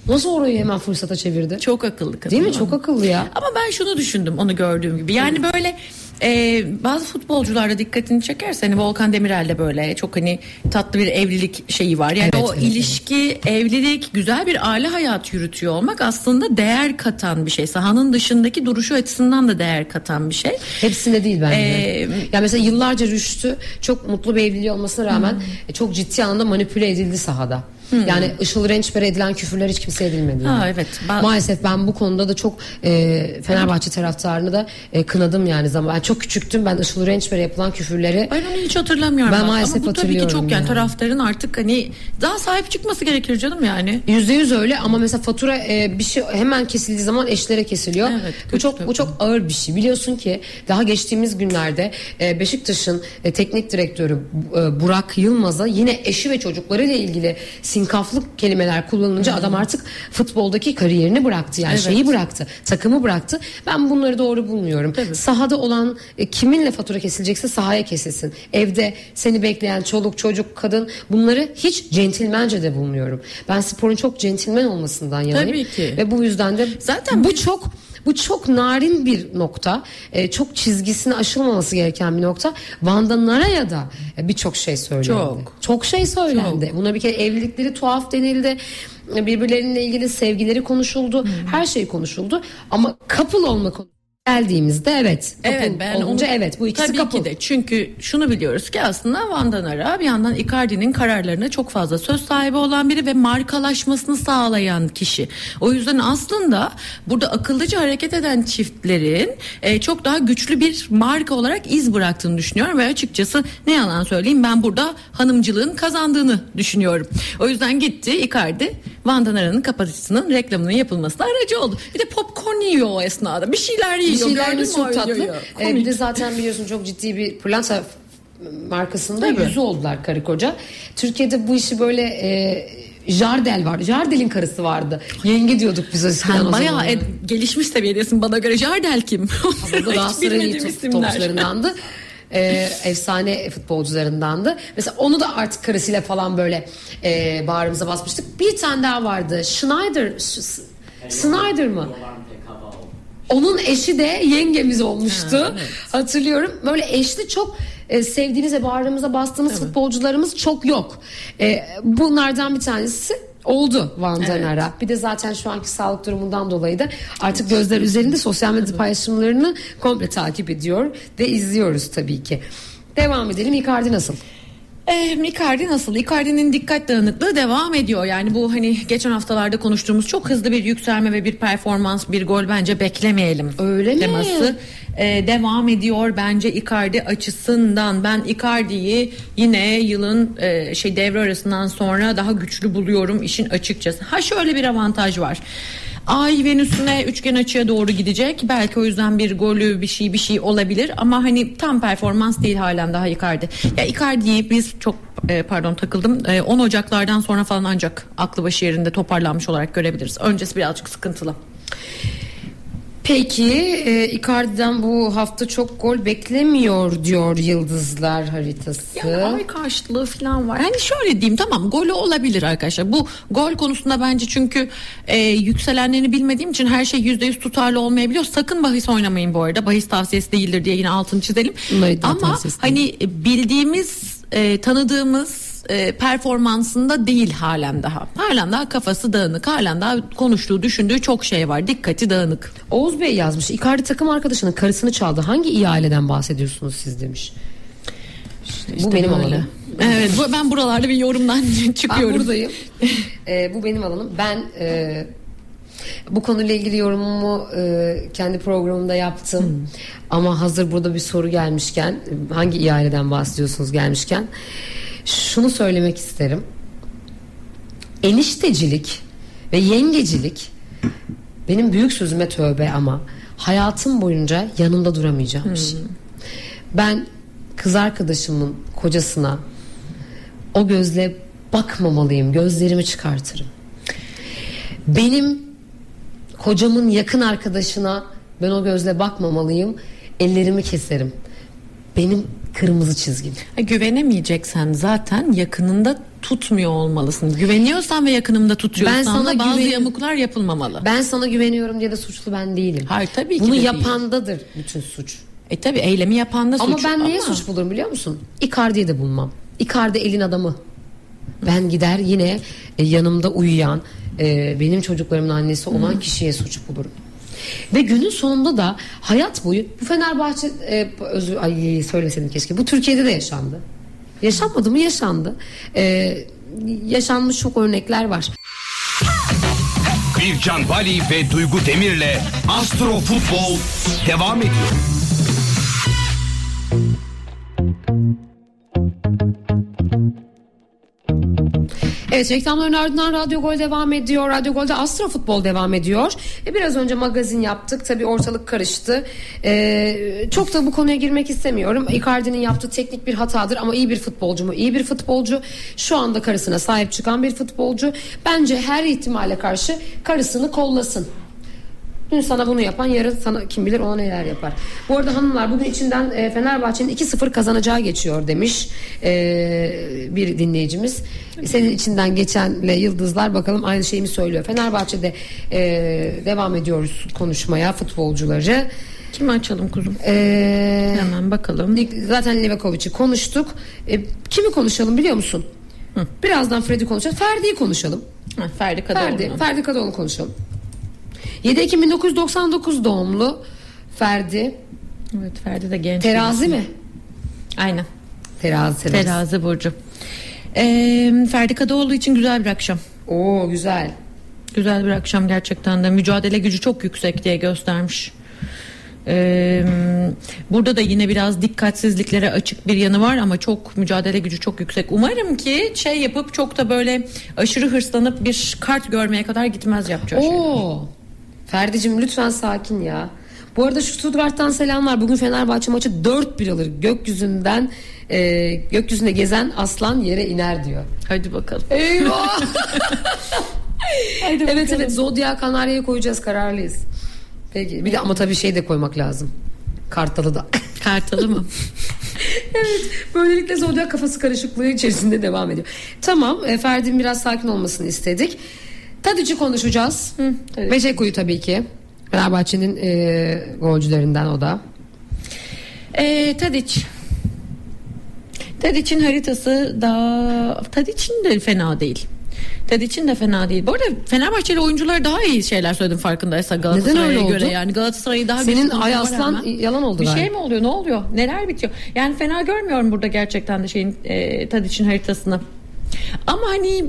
nasıl orayı hemen fırsata çevirdi? Çok akıllı kadın. Değil mi? Çok akıllı ya. Ama ben şunu düşündüm onu gördüğüm gibi. Yani böyle e, bazı futbolcularda dikkatini çekerse hani Volkan Demirel'de böyle çok hani tatlı bir evlilik şeyi var. Yani Evet, o evet, ilişki, evlilik, güzel bir aile hayatı yürütüyor olmak aslında değer katan bir şey. Sahanın dışındaki duruşu açısından da değer katan bir şey. Hepsinde değil bence. Ee, ya mesela yıllarca Rüştü çok mutlu bir evliliği olmasına rağmen Hmm. e, çok ciddi anlamda manipüle edildi sahada. Yani Işıl Rençber'e edilen küfürler hiç kimseye edilmedi. Ha, yani. evet. Ba- Maalesef ben bu konuda da çok e, Fenerbahçe taraftarını da e, kınadım yani zaman. Ben çok küçüktüm ben Işıl Rençber'e yapılan küfürleri Ben onu hiç hatırlamıyorum. Ben bak. maalesef Ama bu tabii ki çok yani, yani. taraftarın artık hani daha sahip çıkması gerekir canım yani. Yüzde yüz öyle ama mesela fatura e, bir şey hemen kesildiği zaman eşlere kesiliyor. Evet, bu çok tabii. bu çok ağır bir şey. Biliyorsun ki daha geçtiğimiz günlerde e, Beşiktaş'ın e, teknik direktörü e, Burak Yılmaz'a yine eşi ve çocuklarıyla ilgili sinkaflık kelimeler kullanılınca adam artık futboldaki kariyerini bıraktı. Yani Evet. şeyi bıraktı. Takımı bıraktı. Ben bunları doğru bulmuyorum. Sahada olan e, kiminle fatura kesilecekse sahaya kesilsin. Evde seni bekleyen çoluk çocuk kadın bunları hiç centilmence de bulmuyorum. Ben sporun çok centilmen olmasından yanayım. Tabii ki. Ve bu yüzden de Zaten bu biz- çok bu çok narin bir nokta. E, çok çizgisini aşılmaması gereken bir nokta. Vanda Nara'ya da e, birçok şey söylendi. Çok. Çok şey söylendi. Buna bir kere evlilikleri tuhaf denildi. E, Birbirleriyle ilgili sevgileri konuşuldu. Her şey konuşuldu. Ama couple olma konusu geldiğimizde evet. Evet ben olunca onu, evet bu ikisi tabii couple. ki de çünkü şunu biliyoruz ki aslında Van Danara bir yandan Icardi'nin kararlarına çok fazla söz sahibi olan biri ve markalaşmasını sağlayan kişi. O yüzden aslında burada akıllıca hareket eden çiftlerin e, çok daha güçlü bir marka olarak iz bıraktığını düşünüyorum ve açıkçası ne yalan söyleyeyim ben burada hanımcılığın kazandığını düşünüyorum. O yüzden gitti Icardi Van Danara'nın kapatıcısının reklamının yapılmasına aracı oldu. Bir de popcorn yiyor o esnada. Bir şeyler yiyor. Şeylerimiz mü çok tatlı. Ee, bir de zaten biliyorsun çok ciddi bir pırlanta markasında Tabii. yüzü oldular karı koca. Türkiye'de bu işi böyle e, Jardel var. Jardel'in karısı vardı. Yenge diyorduk biz o bayağı zaman. e- gelişmiş seviyedesin bana göre. Jardel kim? Bu da Hiç Galatasaray'ın topçularındandı. Ee, efsane futbolcularındandı. Mesela onu da artık karısıyla falan böyle e, bağrımıza basmıştık. Bir tane daha vardı. Schneider. Snyder mı? Olan tek hava oldu. Onun eşi de yengemiz olmuştu. Ha, evet. Hatırlıyorum. Böyle eşli çok e, sevdiğimiz ve bağrımıza bastığımız futbolcularımız çok yok. E, bunlardan bir tanesi oldu Van Danara. Bir de zaten şu anki sağlık durumundan dolayı da artık gözler üzerinde sosyal medya paylaşımlarını komple takip ediyor ve izliyoruz tabii ki. Devam edelim. Icardi nasıl? Eh, Icardi nasıl? Icardi'nin dikkat dağınıklığı devam ediyor. Yani bu hani geçen haftalarda konuştuğumuz çok hızlı bir yükselme ve bir performans, bir gol bence beklemeyelim. Öyle mi? Teması eh, devam ediyor bence Icardi açısından. Ben Icardi'yi yine yılın eh, şey devre arasından sonra daha güçlü buluyorum işin açıkçası. Ha şöyle bir avantaj var. Ay Venüs'üne üçgen açıya doğru gidecek. Belki o yüzden bir golü bir şey bir şey olabilir ama hani tam performans değil halen daha Icardi. Ya Icardi'yi biz çok e, pardon takıldım. E, 10 Ocaklardan sonra falan ancak aklı başı yerinde toparlanmış olarak görebiliriz. Öncesi birazcık sıkıntılı. Peki e, Icardi'den bu hafta çok gol beklemiyor diyor Yıldızlar haritası. Yani ay karşılığı falan var. Hani şöyle diyeyim tamam golü olabilir arkadaşlar. Bu gol konusunda bence çünkü e, yükselenlerini bilmediğim için her şey yüzde yüz tutarlı olmayabiliyor. Sakın bahis oynamayın bu arada. Bahis tavsiyesi değildir diye yine altını çizelim. Ama hani bildiğimiz e, tanıdığımız e, performansında değil halen daha. Halen daha kafası dağınık. Halen daha konuştuğu, düşündüğü çok şey var. Dikkati dağınık. Oğuz Bey yazmış. Icardi takım arkadaşının karısını çaldı. Hangi iyi aileden bahsediyorsunuz siz demiş. bu İşte benim böyle. alanım. Evet bu- ben buralarda bir yorumdan Ben çıkıyorum. buradayım. Ee, bu benim alanım. Ben e, bu konuyla ilgili yorumumu e, kendi programımda yaptım. Hmm. Ama hazır burada bir soru gelmişken hangi iyi aileden bahsediyorsunuz gelmişken şunu söylemek isterim. Eniştecilik ve yengecilik benim büyük sözüme tövbe ama hayatım boyunca yanında duramayacağım bir şey. Ben kız arkadaşımın kocasına o gözle bakmamalıyım. Gözlerimi çıkartırım. Benim kocamın yakın arkadaşına ben o gözle bakmamalıyım. Ellerimi keserim. Benim kırmızı çizgim. Ha, Güvenemeyeceksen zaten yakınında tutmuyor olmalısın. Güveniyorsan ve yakınımda tutuyorsan Ben sana bazı güven- yamuklar yapılmamalı. Ben sana güveniyorum diye de suçlu ben değilim. Hayır, tabii ki Bunu de değil. yapandadır bütün suç. E tabi eylemi yapan da suç. Ama ben neye suç bulurum biliyor musun? Icardi'yi de bulmam. Icardi elin adamı. Ben gider yine e, yanımda uyuyan e, benim çocuklarımın annesi olan kişiye suç bulurum. Ve günün sonunda da hayat boyu bu Fenerbahçe e, özür ay söylesedim keşke. Bu Türkiye'de de yaşandı. Yaşanmadı mı? Yaşandı. E, yaşanmış çok örnekler var. Bircan Bali ve Duygu Demir'le Astro Futbol devam ediyor. Evet reklamların ardından Radyo Gol devam ediyor. Radyo Gol'de Astro Futbol devam ediyor. E, biraz önce magazin yaptık. Tabii ortalık karıştı. E, çok da bu konuya girmek istemiyorum. Icardi'nin yaptığı teknik bir hatadır ama iyi bir futbolcu mu? İyi bir futbolcu. Şu anda karısına sahip çıkan bir futbolcu. Bence her ihtimale karşı karısını kollasın. Dün sana bunu yapan yarın sana kim bilir ona neler yapar. Bu arada hanımlar bugün içinden e, Fenerbahçe'nin 2-0 kazanacağı geçiyor demiş e, bir dinleyicimiz. Senin içinden geçenle yıldızlar bakalım aynı şeyi mi söylüyor. Fenerbahçe'de e, devam ediyoruz konuşmaya futbolcuları. Kimi açalım kuzum? E, Hemen bakalım. zaten Levakovic'i konuştuk. E, kimi konuşalım biliyor musun? Birazdan Fred'i konuşacağız. Ferdi'yi konuşalım. Ha, Ferdi Kadıoğlu. Ferdi, Ferdi Kadıoğlu konuşalım. 7 Ekim 1999 doğumlu Ferdi. Evet Ferdi de genç. Terazi mi? Aynen. Terazi. Terazi. Terazi burcu. Ee, Ferdi Kadıoğlu için güzel bir akşam. Oo güzel. Güzel bir akşam gerçekten de. Mücadele gücü çok yüksek diye göstermiş. Ee, burada da yine biraz dikkatsizliklere açık bir yanı var ama çok mücadele gücü çok yüksek. Umarım ki şey yapıp çok da böyle aşırı hırslanıp bir kart görmeye kadar gitmez yapacağı şey. Oo. Ferdi'cim lütfen sakin ya. Bu arada şu Stuttgart'tan selamlar. Bugün Fenerbahçe maçı 4-1 alır. Gökyüzünden e, gökyüzünde gezen aslan yere iner diyor. Hadi bakalım. Eyvah. Hadi evet bakalım. evet Zodya Kanarya'ya koyacağız kararlıyız. Peki bir de ama tabii şey de koymak lazım. Kartalı da. Kartalı mı? evet böylelikle Zodya kafası karışıklığı içerisinde devam ediyor. Tamam e, Ferdi'nin biraz sakin olmasını istedik. Tadic'i konuşacağız. Tadic. Ve Ceko'yu tabii ki. Fenerbahçe'nin e, golcülerinden o da. Ee, Tadiç. Tadiç'in haritası da Tadiç'in de fena değil. Tadiç'in de fena değil. Bu arada Fenerbahçeli oyuncular daha iyi şeyler söyledim farkındaysa Galatasaray'a göre yani Galatasaray'ı daha Senin Ay Aslan rağmen- yalan oldu Bir galiba. şey mi oluyor? Ne oluyor? Neler bitiyor? Yani fena görmüyorum burada gerçekten de şeyin e, Tadiç'in haritasını. Ama hani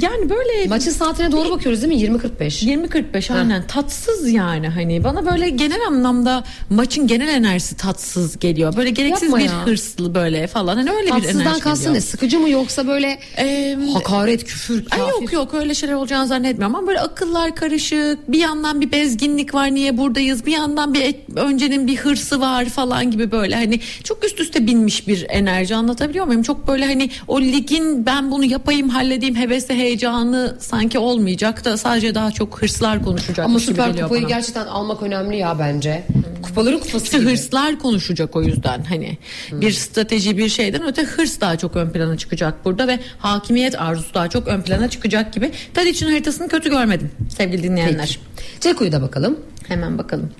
yani böyle Maçın saatine doğru bakıyoruz değil mi? 20.45. 20-45 aynen. Tatsız yani hani. Bana böyle genel anlamda maçın genel enerjisi tatsız geliyor. Böyle gereksiz Yapma bir ya. hırslı böyle falan. Hani öyle bir Tatsızdan enerji kastın geliyor. ne? Sıkıcı mı yoksa böyle Ee, hakaret, küfür, Ay yok yok. Öyle şeyler olacağını zannetmiyorum ama böyle akıllar karışık. Bir yandan bir bezginlik var niye buradayız? Bir yandan bir et- öncenin bir hırsı var falan gibi böyle. Hani çok üst üste binmiş bir enerji. Anlatabiliyor muyum? Çok böyle hani o ligin ben bunu yapayım halledeyim hevesi heyecanı sanki olmayacak da sadece daha çok hırslar konuşacak Ama Süper Kupayı bana. gerçekten almak önemli ya bence. Kupaların kupası İşte gibi. hırslar konuşacak o yüzden hani bir strateji bir şeyden öte hırs daha çok ön plana çıkacak burada ve hakimiyet arzusu daha çok ön plana çıkacak gibi. Tadic'in haritasını kötü görmedim sevgili dinleyenler. Ceko'yu da bakalım. Hemen bakalım.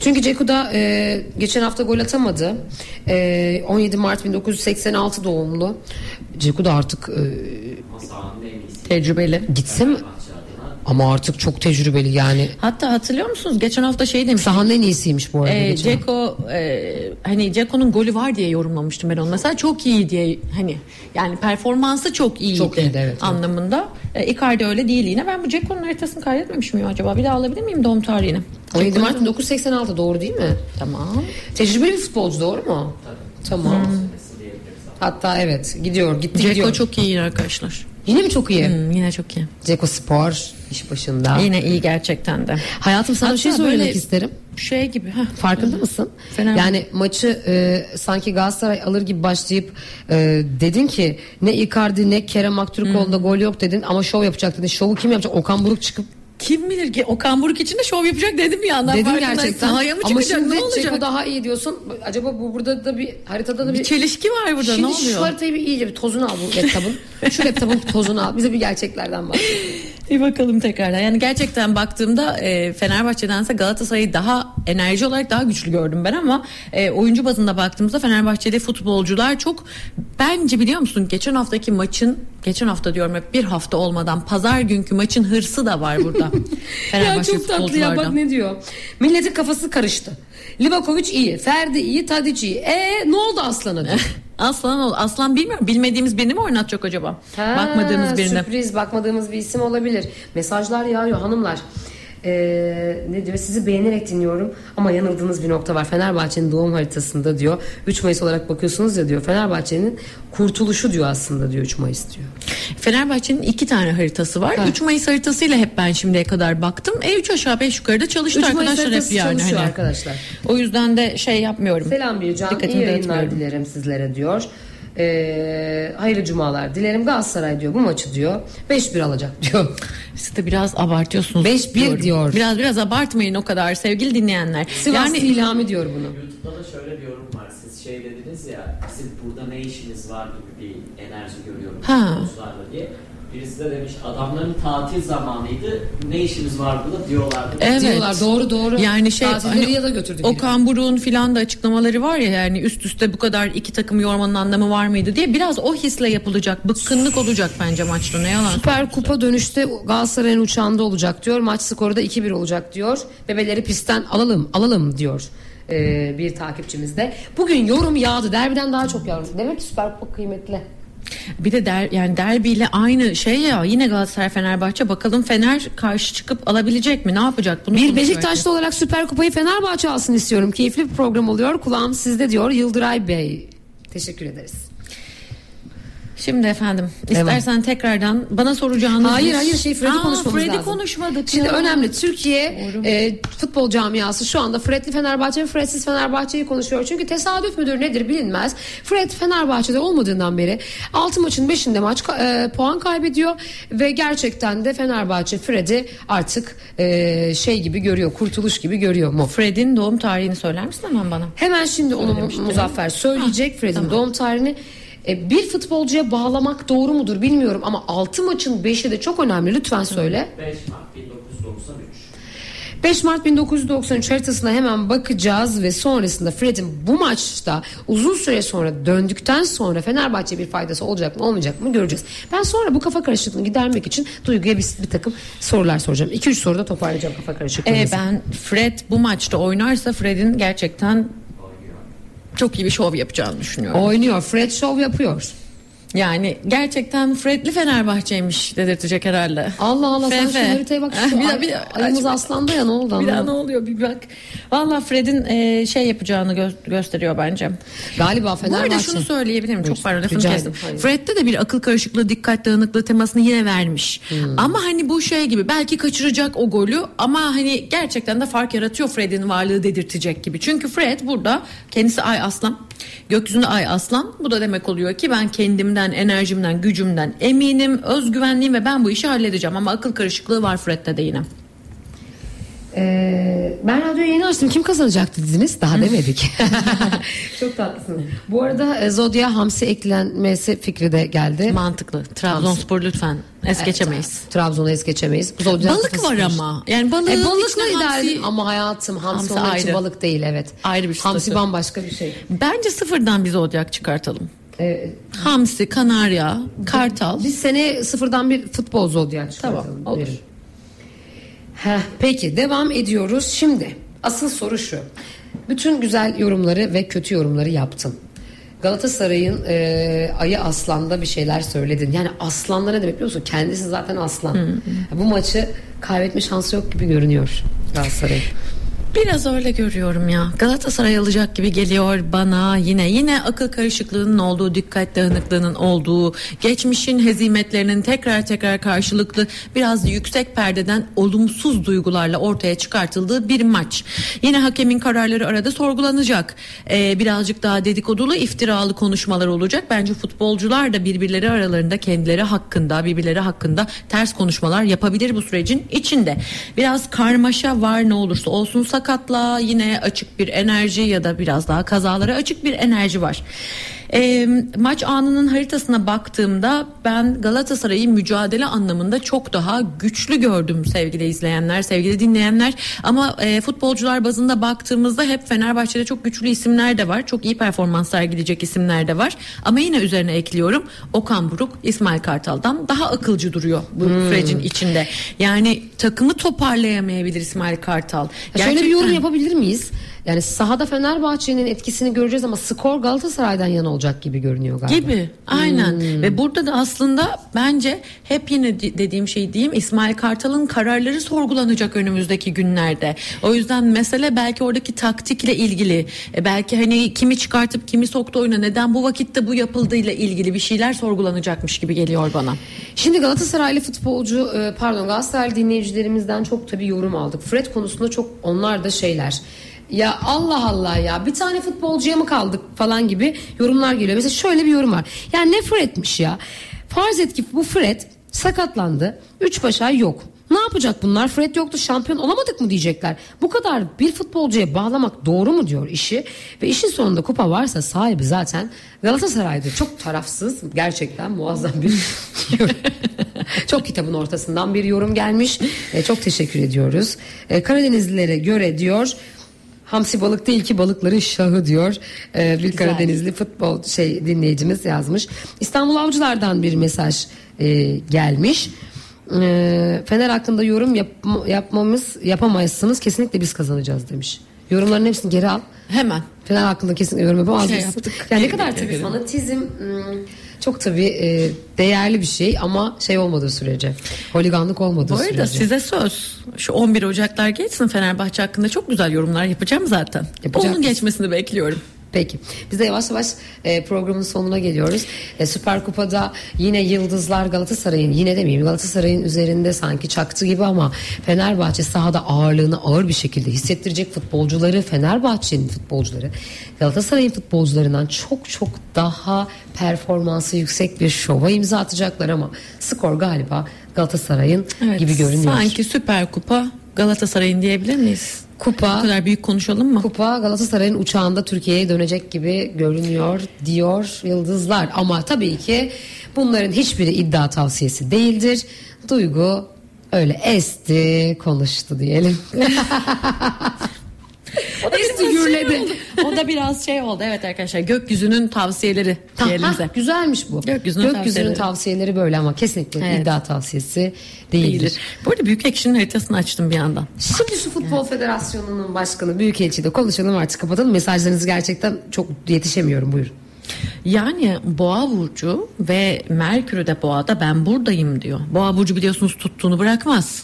Çünkü Ceku da e, geçen hafta gol atamadı. E, 17 Mart 1986 doğumlu. Ceku da artık e. Tecrübeli. gitse mi? Ama artık çok tecrübeli yani. Hatta hatırlıyor musunuz? Geçen hafta şey demiş. Sahanın en iyisiymiş bu arada. E, hafta. Ceko e, hani Ceko'nun golü var diye yorumlamıştım ben onu. Mesela çok iyi diye hani yani performansı çok iyiydi, Çok iyiydi, evet, evet. anlamında. E, Icardi öyle değil yine. Ben bu Ceko'nun haritasını kaydetmemiş miyim acaba? Bir daha alabilir miyim doğum tarihini? 17 Mart 1986 doğru değil mi? Tamam. Tecrübeli bir futbolcu doğru mu? Tamam. Hatta evet gidiyor gitti Ceko gidiyor. çok iyi arkadaşlar. Yine mi çok iyi? Hmm, yine çok iyi. Ceko Spor iş başında. Yine iyi gerçekten de. Hayatım sana bir şey Hatta söylemek isterim. şey gibi. Heh, Farkında mısın? Fenerbahçe. Yani maçı e, sanki Galatasaray alır gibi başlayıp e, dedin ki ne Icardi ne Kerem Aktürkoğlu'da gol yok dedin ama şov yapacak dedin. Şovu kim yapacak? Okan Buruk çıkıp Kim bilir ki Okan Buruk için de şov yapacak dedim bir yandan. Farkındaysan. gerçekten. Sahaya mı Ama şimdi ne olacak? Ceko daha iyi diyorsun. Acaba bu burada da bir haritada da bir, Bir çelişki var burada Şimdi ne oluyor? şu haritayı bir iyice bir tozunu al bu laptopun. şu laptopun tozunu al. Bize bir gerçeklerden bahset. Bir bakalım tekrardan. Yani gerçekten baktığımda e, Fenerbahçe'dense Galatasaray'ı daha enerji olarak daha güçlü gördüm ben ama e, oyuncu bazında baktığımızda Fenerbahçe'de futbolcular çok bence biliyor musun geçen haftaki maçın geçen hafta diyorum hep bir hafta olmadan pazar günkü maçın hırsı da var burada. ya çok tatlı ya bak ne diyor. Milletin kafası karıştı. Livakovic iyi, Ferdi iyi, Tadic iyi. E ne oldu Aslan'a. Aslan ol. Aslan bilmiyorum. Bilmediğimiz birini mi oynatacak acaba? Bakmadığımız birine. Sürpriz bakmadığımız bir isim olabilir. Mesajlar yağıyor hanımlar. Ee, ne diyor sizi beğenerek dinliyorum ama yanıldığınız bir nokta var Fenerbahçe'nin doğum haritasında diyor 3 Mayıs olarak bakıyorsunuz ya diyor Fenerbahçe'nin kurtuluşu diyor aslında diyor 3 Mayıs diyor Fenerbahçe'nin iki tane haritası var. Ha. 3 Mayıs haritasıyla hep ben şimdiye kadar baktım. E 3 aşağı 5 yukarıda çalıştı 3 Mayıs arkadaşlar hep yani. Hani. arkadaşlar O yüzden de şey yapmıyorum. Selam Bircan Dikkatimi iyi yayınlar dilerim sizlere diyor Ee, hayırlı cumalar dilerim Galatasaray diyor bu maçı diyor 5-1 alacak diyor Siz de biraz abartıyorsunuz. 5-1 diyorum. diyor. Biraz biraz abartmayın o kadar sevgili dinleyenler. Sivaslı yani ilhami diyor bunu YouTube'da da şöyle bir yorum var. Siz şey dediniz ya, bizim burada ne işimiz var gibi bir enerji görüyorum Ha. diye. Birisi de demiş adamların tatil zamanıydı. Ne işimiz var burada diyorlardı. Evet. diyorlar doğru doğru Yani şey hani ya da götürdük Okan Buruk'un filan da açıklamaları var ya yani üst üste bu kadar iki takım yormanın anlamı var mıydı diye biraz o hisle yapılacak. Bıkkınlık olacak bence maçta ne yalan. Süper Kupa dönüşte Galatasaray'ın uçağında olacak diyor. Maç skoru da 2-1 olacak diyor. Bebeleri pistten alalım alalım diyor ee, bir takipçimiz de. Bugün yorum yağdı. Derbiden daha çok yağdı. Demek ki Süper Kupa kıymetli. Bir de der, yani derbiyle aynı şey ya yine Galatasaray Fenerbahçe bakalım Fener karşı çıkıp alabilecek mi ne yapacak bunu Bir Beşiktaşlı olarak Süper Kupayı Fenerbahçe alsın istiyorum. Keyifli bir program oluyor. Kulağım sizde diyor Yıldıray Bey. Teşekkür ederiz. Şimdi efendim istersen tekrardan bana soracağınız Hayır bir- hayır şey Fred'i Aa, konuşmamız Fred'i lazım. konuşmadık Şimdi ya. önemli Türkiye Doğru. e, futbol camiası şu anda Fred'li Fenerbahçe ve Fred'siz Fenerbahçe'yi konuşuyor. Çünkü tesadüf müdür nedir bilinmez. Fred Fenerbahçe'de olmadığından beri 6 maçın 5'inde maç e, puan kaybediyor ve gerçekten de Fenerbahçe Fred'i artık e, şey gibi görüyor. Kurtuluş gibi görüyor mu? Fred'in doğum tarihini söyler misin hemen bana? Hemen şimdi onu. Muzaffer söyleyecek Fred'in doğum tarihini. E, bir futbolcuya bağlamak doğru mudur bilmiyorum ama 6 maçın 5'i de çok önemli. Lütfen söyle. 5 Mart 1993. 5 Mart 1993 haritasına hemen bakacağız ve sonrasında Fred'in bu maçta uzun süre sonra döndükten sonra Fenerbahçe bir faydası olacak mı olmayacak mı göreceğiz. Ben sonra bu kafa karışıklığını gidermek için Duygu'ya bir, bir takım sorular soracağım. 2-3 soruda toparlayacağım kafa karışıklığını. Ee, ben Fred bu maçta oynarsa Fred'in gerçekten çok iyi bir şov yapacağını düşünüyorum. Oynuyor. Fred show yapıyor. Yani gerçekten Fred'li Fenerbahçe'ymiş dedirtecek herhalde. Allah Allah sen Fefe. şu haritaya bak. Şu Bir daha- bir daha- ayımız aslanda ya ne oldu Bir daha ne oluyor bir bak. Valla Fred'in e, şey yapacağını gö- gösteriyor bence. Galiba Bu Fenerbahçe. arada şunu söyleyebilirim çok pardon lafını kestim. hayır. Fred'de de bir akıl karışıklığı dikkat dağınıklığı temasını yine vermiş. Hmm. Ama hani bu şey gibi belki kaçıracak o golü ama hani gerçekten de fark yaratıyor Fred'in varlığı dedirtecek gibi. Çünkü Fred burada kendisi ay aslan gökyüzünde ay aslan bu da demek oluyor ki ben kendimden enerjimden gücümden eminim özgüvenliyim ve ben bu işi halledeceğim ama akıl karışıklığı var Fred'de de yine. Ee, ben radyoyu yeni açtım. Kim kazanacaktı dediniz? Daha demedik. Çok tatlısın. Bu arada e, Zodya Hamsi eklenmesi fikri de geldi. Mantıklı. Trabzonspor lütfen es Evet, geçemeyiz. Trabzon'u es geçemeyiz. Zodya Balık var ama. Yani balığın E, balıkla idare hamsi- ama hayatım hamsi, Hamsi için ayrı. balık değil evet. Ayrı bir Hamsi statü. bambaşka bir şey. Bence sıfırdan bir zodyak çıkartalım. Ee, Hamsi, kanarya, kartal. biz sene sıfırdan bir futbol zodya çıkartalım. Tamam, olur. Verin. Heh, peki devam ediyoruz. Şimdi asıl soru şu. Bütün güzel yorumları ve kötü yorumları yaptın. Galatasaray'ın e, ayı aslanda bir şeyler söyledin. Yani aslanda ne demek biliyor musun? Kendisi zaten aslan. Bu maçı kaybetme şansı yok gibi görünüyor Galatasaray. Biraz öyle görüyorum ya. Galatasaray alacak gibi geliyor bana yine. Yine akıl karışıklığının olduğu, dikkat dağınıklığının olduğu, geçmişin hezimetlerinin tekrar tekrar karşılıklı biraz yüksek perdeden olumsuz duygularla ortaya çıkartıldığı bir maç. Yine hakemin kararları arada sorgulanacak. Ee, birazcık daha dedikodulu, iftiralı konuşmalar olacak. Bence futbolcular da birbirleri aralarında kendileri hakkında, birbirleri hakkında ters konuşmalar yapabilir bu sürecin içinde. Biraz karmaşa var ne olursa olsun sakatlığa yine açık bir enerji ya da biraz daha kazalara açık bir enerji var. E, maç anının haritasına baktığımda ben Galatasaray'ı mücadele anlamında çok daha güçlü gördüm sevgili izleyenler, sevgili dinleyenler. Ama e, futbolcular bazında baktığımızda hep Fenerbahçe'de çok güçlü isimler de var. Çok iyi performans sergileyecek isimler de var. Ama yine üzerine ekliyorum Okan Buruk, İsmail Kartal'dan daha akılcı duruyor bu Hmm. sürecin içinde. Yani takımı toparlayamayabilir İsmail Kartal. Ya Şöyle bir yorum Gerçekten- yapabilir miyiz? Yani sahada Fenerbahçe'nin etkisini göreceğiz ama skor Galatasaray'dan yana olacak gibi görünüyor galiba. Gibi aynen Hmm. ve burada da aslında bence hep yine di- dediğim şey diyeyim İsmail Kartal'ın kararları sorgulanacak önümüzdeki günlerde. O yüzden mesele belki oradaki taktikle ilgili e, belki hani kimi çıkartıp kimi soktu oyuna neden bu vakitte bu yapıldığıyla ilgili bir şeyler sorgulanacakmış gibi geliyor bana. Şimdi Galatasaraylı futbolcu e, pardon Galatasaraylı dinleyicilerimizden çok tabii yorum aldık. Fred konusunda çok onlar da şeyler. Ya Allah Allah ya bir tane futbolcuya mı kaldık falan gibi yorumlar geliyor. Mesela şöyle bir yorum var. Ya ne Fred'miş ya. Farz et ki bu Fred sakatlandı. Üç baş ay yok. Ne yapacak bunlar? Fred yoktu şampiyon olamadık mı diyecekler. Bu kadar bir futbolcuya bağlamak doğru mu diyor işi. Ve işin sonunda kupa varsa sahibi zaten Galatasaray'dır. Çok tarafsız gerçekten muazzam bir. Çok kitabın ortasından bir yorum gelmiş. E, çok teşekkür ediyoruz. E, Karadenizlilere göre diyor Hamsi balık değil ki balıkların şahı diyor. E, bir Karadenizli futbol şey dinleyicimiz yazmış. İstanbul Avcılar'dan bir mesaj e, gelmiş. E, Fener hakkında yorum yapma- yapmamız yapamayızsınız kesinlikle biz kazanacağız demiş. Yorumların hepsini geri al. Hemen. Fener hakkında kesinlikle yorum yapamaz Şey yaptık. Yani ne kadar tabii fanatizm hmm, çok tabii e, değerli bir şey ama şey olmadığı sürece. Holiganlık olmadığı Bu arada sürece. size söz. Şu 11 Ocaklar geçsin Fenerbahçe hakkında çok güzel yorumlar yapacağım zaten. Yapacak Onun mısın? geçmesini bekliyorum. Peki. Biz de yavaş yavaş e, programın sonuna geliyoruz. E, Süper Kupa'da yine yıldızlar Galatasaray'ın yine demeyeyim Galatasaray'ın üzerinde sanki çaktı gibi ama Fenerbahçe sahada ağırlığını ağır bir şekilde hissettirecek futbolcuları Fenerbahçe'nin futbolcuları Galatasaray'ın futbolcularından çok çok daha performansı yüksek bir şova imza atacaklar ama skor galiba Galatasaray'ın Evet, gibi görünüyor. Sanki Süper Kupa Galatasaray'ın diyebilir miyiz? Kupa Bu kadar büyük konuşalım mı? Kupa Galatasaray'ın uçağında Türkiye'ye dönecek gibi görünüyor diyor yıldızlar. Ama tabii ki bunların hiçbiri iddia tavsiyesi değildir. Duygu öyle esti konuştu diyelim. O da Esti biraz gürledi. şey. O da biraz şey oldu. Evet arkadaşlar gökyüzünün tavsiyeleri diyelim Ha, bize. güzelmiş bu. Gökyüzünün Gökyüzünün tavsiyeleri. tavsiyeleri böyle ama kesinlikle Evet. iddia tavsiyesi değildir. Değildir. Bu arada Büyük Ekşi'nin haritasını açtım bir yandan. Şimdi şu Futbol Federasyonu'nun başkanı Büyükelçi'de konuşalım artık kapatalım. Mesajlarınızı gerçekten çok yetişemiyorum buyurun. Yani Boğa burcu ve Merkür'ü de Boğa'da ben buradayım diyor. Boğa burcu biliyorsunuz tuttuğunu bırakmaz.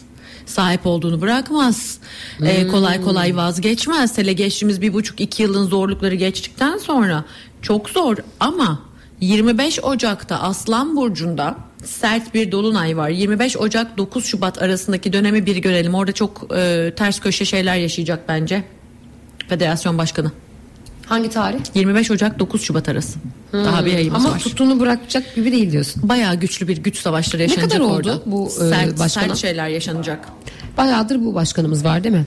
Sahip olduğunu bırakmaz. Ee, kolay kolay vazgeçmez. Hele geçtiğimiz bir buçuk iki yılın zorlukları geçtikten sonra çok zor ama 25 Ocak'ta Aslan Burcu'nda sert bir dolunay var. 25 Ocak 9 Şubat arasındaki dönemi bir görelim. Orada çok e, ters köşe şeyler yaşayacak bence. Federasyon Başkanı. Hangi tarih? 25 Ocak 9 Şubat arası. Daha bir ayımız Ama var. tuttuğunu bırakacak gibi değil diyorsun. Bayağı güçlü bir güç savaşları yaşanacak kadar oldu orada. bu, e, sert, başkana? sert şeyler yaşanacak. Bayağıdır bu başkanımız var değil mi?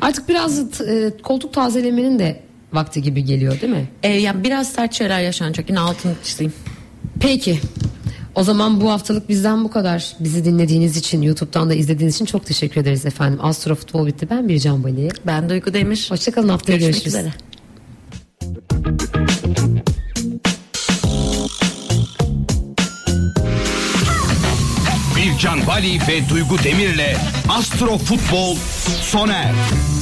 Artık biraz e, koltuk tazelemenin de vakti gibi geliyor değil mi? Ee, yani biraz sert şeyler yaşanacak. Yine altını çizeyim. Peki. O zaman bu haftalık bizden bu kadar. Bizi dinlediğiniz için, YouTube'dan da izlediğiniz için çok teşekkür ederiz efendim. Astro Futbol bitti. Ben Bircan Bali. Ben Duygu Demir. Hoşçakalın haftaya Görüşmek görüşürüz. üzere. Bircan Bali ve Duygu Demir'le Astro Futbol sona erdi.